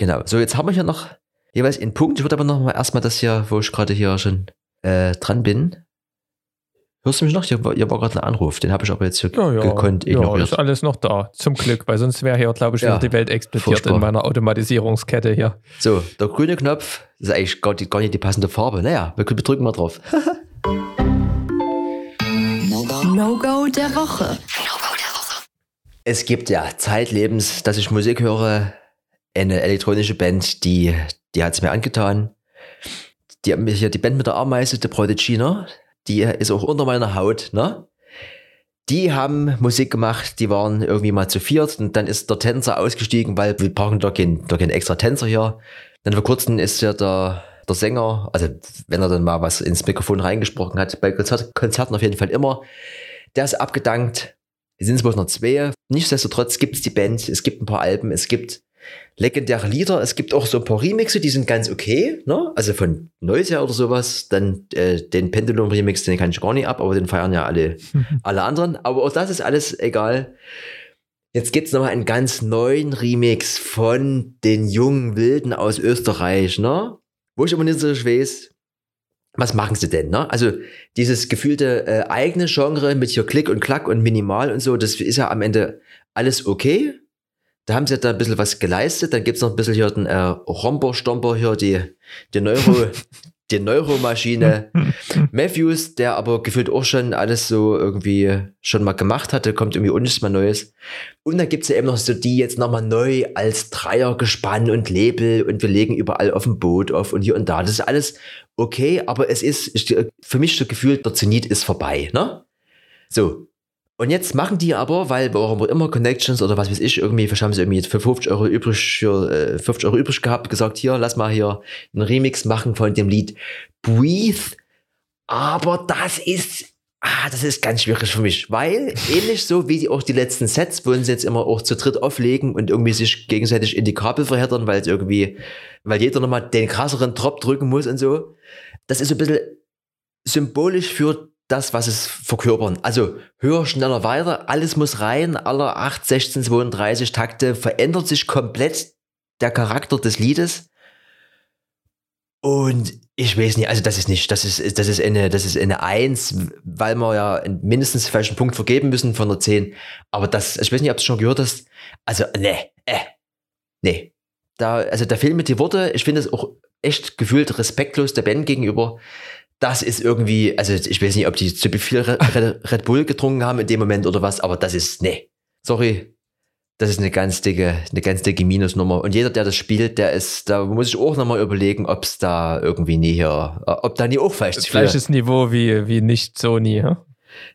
Genau. So, jetzt haben wir hier noch jeweils einen Punkt. Ich würde aber noch mal erstmal das hier, wo ich gerade hier schon äh, dran bin. Hörst du mich noch? Hier war, hier war gerade ein Anruf. Den habe ich aber jetzt hier Ja, ja, gekonnt ja, ignoriert. ist alles noch da. Zum Glück, weil sonst wäre hier, glaube ich, Ja, wieder die Welt explodiert furchtbar. in meiner Automatisierungskette hier. so, der grüne Knopf, das ist eigentlich gar, die, gar nicht die passende Farbe. Naja, wir, wir drücken mal drauf. No-Go der Woche. Es gibt ja zeitlebens, dass ich Musik höre, eine elektronische Band, die, die hat es mir angetan. Die die Band mit der Ameise, The Prodigy, ne? Die ist auch unter meiner Haut, ne? Die haben Musik gemacht, die waren irgendwie mal zu viert und dann ist der Tänzer ausgestiegen, weil wir brauchen doch keinen, doch keinen extra Tänzer hier. Dann vor kurzem ist ja der, der Sänger, also wenn er dann mal was ins Mikrofon reingesprochen hat, bei Konzert, Konzerten auf jeden Fall immer, der ist abgedankt. Es sind bloß noch zwei. Nichtsdestotrotz gibt es die Band, es gibt ein paar Alben, es gibt legendäre Lieder, es gibt auch so ein paar Remixe, die sind ganz okay, ne? Also von Noisia oder sowas. Dann äh, den Pendulum-Remix, den kann ich gar nicht ab, aber den feiern ja alle, *laughs* alle anderen. Aber auch das ist alles egal. Jetzt gibt's noch mal einen ganz neuen Remix von den jungen Wilden aus Österreich, ne? Wo ich immer nicht so weiß, was machen sie denn, ne? Also dieses gefühlte äh, eigene Genre mit hier Klick und Klack und Minimal und so, das ist ja am Ende alles okay. Da haben sie da ein bisschen was geleistet. Dann gibt's noch ein bisschen hier den äh, Romper-Stomper hier, die, die Neuro, *laughs* die Neuromaschine. *laughs* Matthews, der aber gefühlt auch schon alles so irgendwie schon mal gemacht hatte, kommt irgendwie nichts mehr Neues. Und dann gibt's ja eben noch so die jetzt nochmal neu als Dreiergespann und Label und wir legen überall auf dem Boot auf und hier und da. Das ist alles okay, aber es ist für mich so gefühlt, der Zenit ist vorbei, ne? So. Und jetzt machen die aber, weil warum auch immer Connections oder was weiß ich, irgendwie, vielleicht haben sie irgendwie für 50 Euro übrig, für, äh, 50 Euro übrig gehabt, gesagt, hier, lass mal hier einen Remix machen von dem Lied Breathe. Aber das ist, ah, das ist ganz schwierig für mich, weil ähnlich so wie die auch die letzten Sets wollen sie jetzt immer auch zu dritt auflegen und irgendwie sich gegenseitig in die Kabel verheddern, weil es irgendwie, weil jeder nochmal den krasseren Drop drücken muss und so. Das ist so ein bisschen symbolisch für das, was es verkörpern. Also höher, schneller, weiter, alles muss rein, alle 8, 16, 32 Takte, verändert sich komplett der Charakter des Liedes. Und ich weiß nicht, also das ist nicht, das ist, das ist eine, das ist eine Eins, weil wir ja mindestens vielleicht einen Punkt vergeben müssen von der 10. Aber das, ich weiß nicht, ob du schon gehört hast. Also, nee, äh, nee. Da, also der Film mit die Worte, ich finde es auch echt gefühlt respektlos der Band gegenüber. Das ist irgendwie, also ich weiß nicht, ob die zu viel *laughs* Red, Bull getrunken haben in dem Moment oder was, aber das ist, nee. Sorry, das ist eine ganz dicke, eine ganz dicke Minusnummer. Und jeder, der das spielt, der ist, da muss ich auch nochmal überlegen, ob es da irgendwie nie hier, äh, ob da nie auch vielleicht für- Gleiches Niveau wie, wie nicht Sony, ja?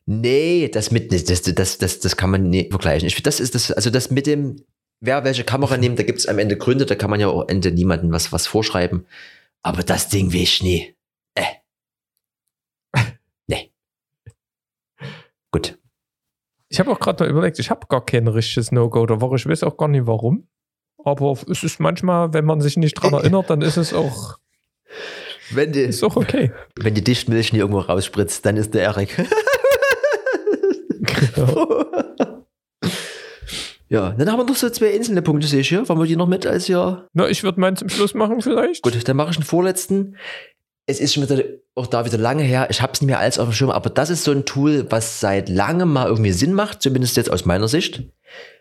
Nee, das mit, das, das, das, das kann man nicht vergleichen. Ich das ist das, also das mit dem, wer welche Kamera nimmt, da gibt es am Ende Gründe, da kann man ja auch am Ende niemandem was, was vorschreiben. Aber das Ding will ich nie. Äh. Nee. Gut. Ich habe auch gerade mal überlegt, ich habe gar kein richtiges No-Go der Woche. Ich weiß auch gar nicht warum. Aber es ist manchmal, wenn man sich nicht dran *laughs* erinnert, dann ist es auch, Wenn die, ist auch okay. wenn die Dichtmilch nie irgendwo rausspritzt, dann ist der Erik. *laughs* ja, dann haben wir noch so zwei einzelne Punkte, sehe ich hier. Wollen wir die noch mit als ja Na, ich würde meinen zum Schluss machen vielleicht. Gut, dann mache ich einen vorletzten. Es ist schon wieder, auch da wieder lange her. Ich habe es nicht mehr alles auf dem Schirm, aber das ist so ein Tool, was seit langem mal irgendwie Sinn macht, zumindest jetzt aus meiner Sicht.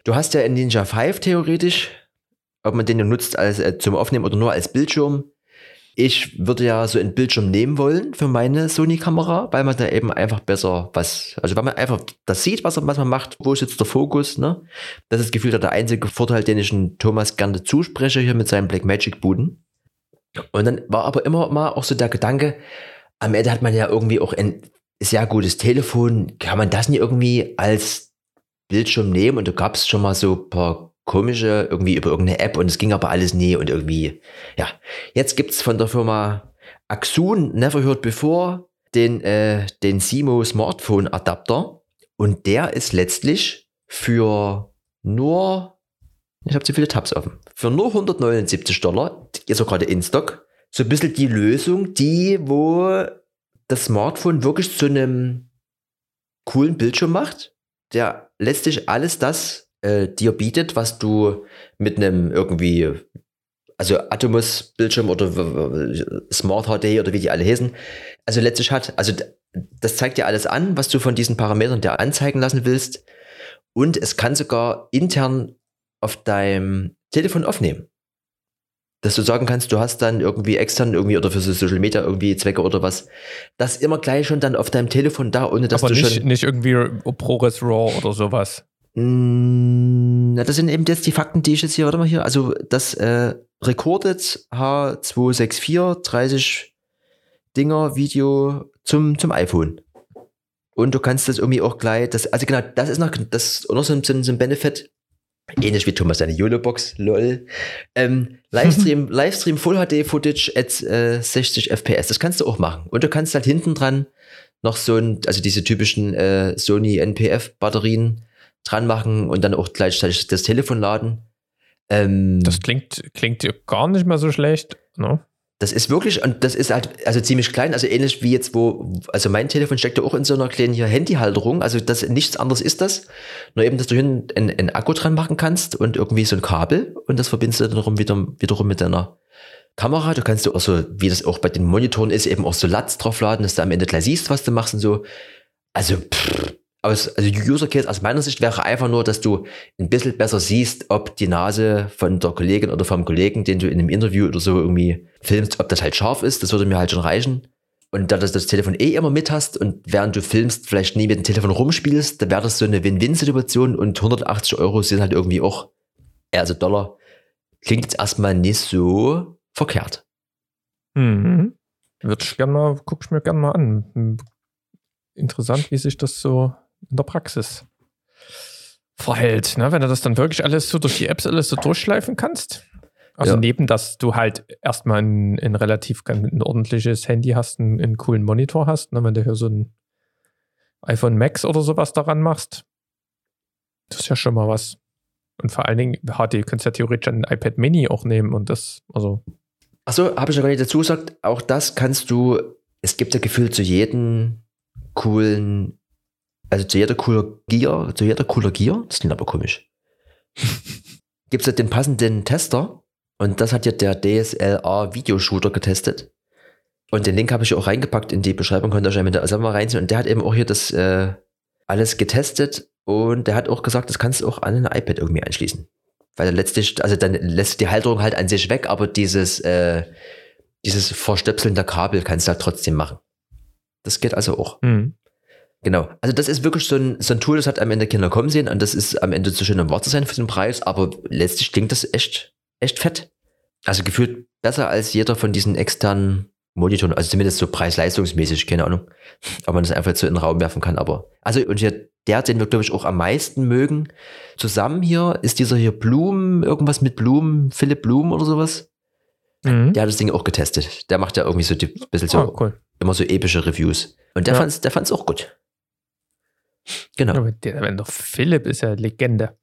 Du hast ja in Ninja 5 theoretisch, ob man den nun nutzt als äh, zum Aufnehmen oder nur als Bildschirm. Ich würde ja so einen Bildschirm nehmen wollen für meine Sony-Kamera, weil man da eben einfach besser was, also weil man einfach das sieht, was, was man macht, wo ist jetzt der Fokus, ne? Das ist gefühlt der einzige Vorteil, den ich Thomas gerne zuspreche hier mit seinem Blackmagic-Buden. Und dann war aber immer mal auch so der Gedanke, am Ende hat man ja irgendwie auch ein sehr gutes Telefon. Kann man das nicht irgendwie als Bildschirm nehmen? Und da gab es schon mal so ein paar komische, irgendwie über irgendeine App und es ging aber alles nie und irgendwie, ja. Jetzt gibt's von der Firma Axun, Never Heard Before, den, äh, den Simo Smartphone Adapter. Und der ist letztlich für nur ich habe zu viele Tabs offen. Für nur 179 Dollar, ist auch gerade in Stock, so ein bisschen die Lösung, die, wo das Smartphone wirklich zu einem coolen Bildschirm macht, der letztlich alles das äh, dir bietet, was du mit einem irgendwie, also Atomos-Bildschirm oder Smart HD oder wie die alle heißen, also letztlich hat. Also das zeigt dir alles an, was du von diesen Parametern dir anzeigen lassen willst. Und es kann sogar intern auf deinem Telefon aufnehmen. Dass du sagen kannst, du hast dann irgendwie extern irgendwie oder für so Social Media irgendwie Zwecke oder was, das immer gleich schon dann auf deinem Telefon da, ohne dass aber du nicht, schon. nicht irgendwie ProRes RAW oder sowas. Mm, Na, das sind eben jetzt die Fakten, die ich jetzt hier, warte mal hier, also das äh, Recorded H264 30 Dinger Video zum, zum iPhone. Und du kannst das irgendwie auch gleich, das, also genau, das ist noch, das noch so so so ein Benefit, ähnlich wie Thomas seine YOLO-Box, lol. Ähm, Livestream, *laughs* Livestream Full HD Footage at äh, 60 FPS, das kannst du auch machen. Und du kannst halt hinten dran noch so ein, also diese typischen äh, Sony NPF Batterien dran machen und dann auch gleichzeitig das Telefon laden. Ähm, Das klingt, klingt ja gar nicht mehr so schlecht. Ne? Das ist wirklich, und das ist halt also ziemlich klein, also ähnlich wie jetzt, wo, also mein Telefon steckt ja auch in so einer kleinen hier Handyhalterung, also das nichts anderes ist das, nur eben, dass du hinten einen, einen Akku dran machen kannst und irgendwie so ein Kabel und das verbindest du dann wiederum, wieder, wiederum mit deiner Kamera. Du kannst du auch so, wie das auch bei den Monitoren ist, eben auch so LUTs draufladen, dass du am Ende gleich siehst, was du machst und so. Also, pff, aus, also User Case aus meiner Sicht wäre einfach nur, dass du ein bisschen besser siehst, ob die Nase von der Kollegin oder vom Kollegen, den du in einem Interview oder so irgendwie filmst, ob das halt scharf ist. Das würde mir halt schon reichen. Und da du das Telefon eh immer mit hast und während du filmst vielleicht nie mit dem Telefon rumspielst, dann wäre das so eine Win-Win-Situation und 180 Euro sind halt irgendwie auch, also Dollar, klingt jetzt erstmal nicht so verkehrt. Mhm. Würde ich gerne mal, guck ich mir gerne mal an. Interessant, wie sich das so in der Praxis verhält, ne? wenn du das dann wirklich alles so durch die Apps alles so durchschleifen kannst. Also Ja. neben, dass du halt erstmal ein, ein relativ ganz- ein ordentliches Handy hast, einen, einen coolen Monitor hast, ne? wenn du hier so ein iPhone Max oder sowas daran machst, das ist ja schon mal was. Und vor allen Dingen, HD, du kannst ja theoretisch ein iPad Mini auch nehmen und das, also Achso, habe ich noch gar nicht dazu gesagt, auch das kannst du, es gibt ja gefühlt zu jedem coolen, also zu jeder cooler Gear, zu jeder cooler Gear, das klingt aber komisch, *laughs* gibt es ja den passenden Tester und das hat ja der DSLR Videoshooter getestet. Und den Link habe ich auch reingepackt in die Beschreibung, könnt ihr euch mit der selber mal reinziehen. Und der hat eben auch hier das äh, alles getestet und der hat auch gesagt, das kannst du auch an ein iPad irgendwie anschließen. Weil letztlich, also dann lässt die Halterung halt an sich weg, aber dieses, äh, dieses Verstöpseln der Kabel kannst du halt trotzdem machen. Das geht also auch. hm. Genau. Also das ist wirklich so ein, so ein Tool, das hat am Ende Kinder kommen sehen und das ist am Ende zu schön am Wort zu sein für den Preis, aber letztlich klingt das echt, echt fett. Also gefühlt besser als jeder von diesen externen Monitor, also zumindest so preis-leistungsmäßig, keine Ahnung, ob man das einfach so in den Raum werfen kann. Aber also und hier der, den wir glaube ich auch am meisten mögen, zusammen hier ist dieser hier Blum, irgendwas mit Blumen, Philipp Blum oder sowas. Mhm. Der hat das Ding auch getestet. Der macht ja irgendwie so ein bisschen so oh, cool. immer so epische Reviews. Und der Ja. fand's, der fand's auch gut. Genau. Aber der, wenn der Philipp ist ja Legende.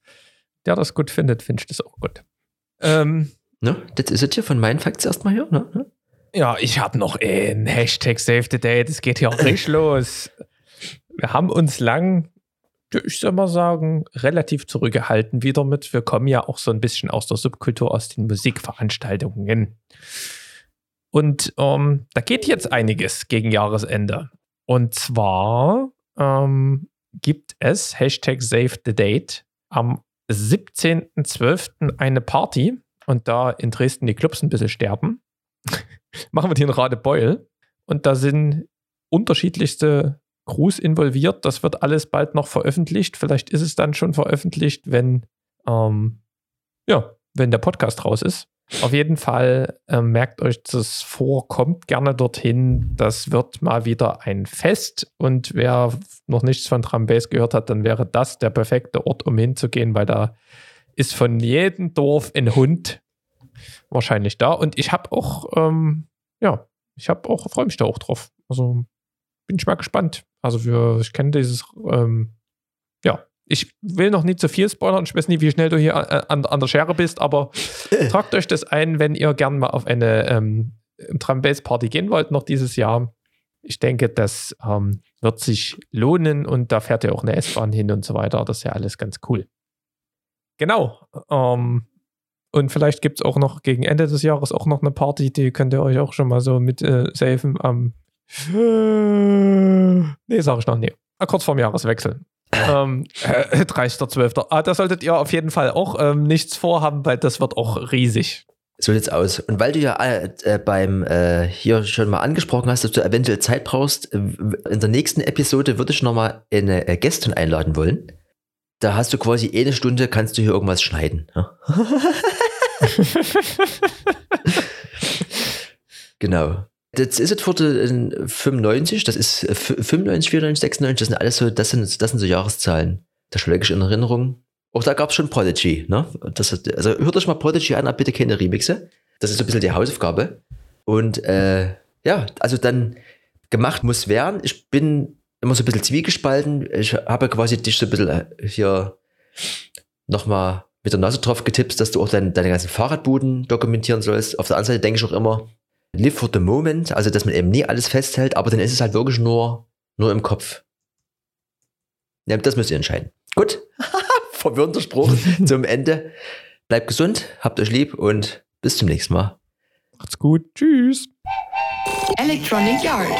Der das gut findet, finde ich das auch gut. Ähm, Ne? Das ist es hier von meinen Facts erstmal hier. Ne? ja, ich habe noch einen Hashtag Save the Date. Es geht hier auch richtig *laughs* los. Wir haben uns lang, ich soll mal sagen, relativ zurückgehalten wieder mit. Wir kommen ja auch so ein bisschen aus der Subkultur, aus den Musikveranstaltungen. Und ähm, da geht jetzt einiges gegen Jahresende. Und zwar ähm, gibt es Hashtag Save the Date am 17.12. eine Party und da in Dresden die Clubs ein bisschen sterben, *laughs* machen wir die in Radebeul und da sind unterschiedlichste Crews involviert. Das wird alles bald noch veröffentlicht. Vielleicht ist es dann schon veröffentlicht, wenn, ähm, ja, wenn der Podcast raus ist. Auf jeden Fall ähm, merkt euch das vor, kommt gerne dorthin. Das wird mal wieder ein Fest. Und wer noch nichts von Trambase gehört hat, dann wäre das der perfekte Ort, um hinzugehen, weil da ist von jedem Dorf ein Hund wahrscheinlich da. Und ich habe auch, ähm, ja, ich habe auch, freue mich da auch drauf. Also bin ich mal gespannt. Also wir, ich kenne dieses, ähm, ich will noch nicht zu viel spoilern. Ich weiß nicht, wie schnell du hier äh, an, an der Schere bist, aber tragt euch das ein, wenn ihr gern mal auf eine ähm, Trambase-Party gehen wollt, noch dieses Jahr. Ich denke, das ähm, wird sich lohnen und da fährt ja auch eine S-Bahn hin und so weiter. Das ist ja alles ganz cool. Genau. Ähm, und vielleicht gibt es auch noch gegen Ende des Jahres auch noch eine Party, die könnt ihr euch auch schon mal so mit äh, safen am. *laughs* nee, sag ich noch nie. Ah, Kurz vorm Jahreswechsel. Ähm, äh, 30.12. Ah, da solltet ihr auf jeden Fall auch ähm, nichts vorhaben, weil das wird auch riesig. So sieht's aus. Und weil du ja äh, äh, beim äh, hier schon mal angesprochen hast, dass du eventuell Zeit brauchst, äh, in der nächsten Episode würde ich nochmal eine äh, Gästin einladen wollen. Da hast du quasi eine Stunde, kannst du hier irgendwas schneiden. Ja? *laughs* genau. Das ist es für den 95, das ist äh, 95, 94, 96, das sind alles so, das sind, das sind so Jahreszahlen. Da schläge ich in Erinnerung. Auch da gab es schon Prodigy, ne? Das, also hört euch mal Prodigy an, aber bitte keine Remixe. Das ist so ein bisschen die Hausaufgabe. Und äh, ja, also dann gemacht muss werden. Ich bin immer so ein bisschen zwiegespalten. Ich habe quasi dich so ein bisschen äh, hier nochmal mit der Nase drauf getippt, dass du auch dein, deine ganzen Fahrradbuden dokumentieren sollst. Auf der anderen Seite denke ich auch immer, live for the moment, also dass man eben nie alles festhält, aber dann ist es halt wirklich nur, nur im Kopf. Ja, das müsst ihr entscheiden. Gut, *laughs* verwirrender Spruch *laughs* zum Ende. Bleibt gesund, habt euch lieb und bis zum nächsten Mal. Macht's gut. Tschüss. Electronic Yard.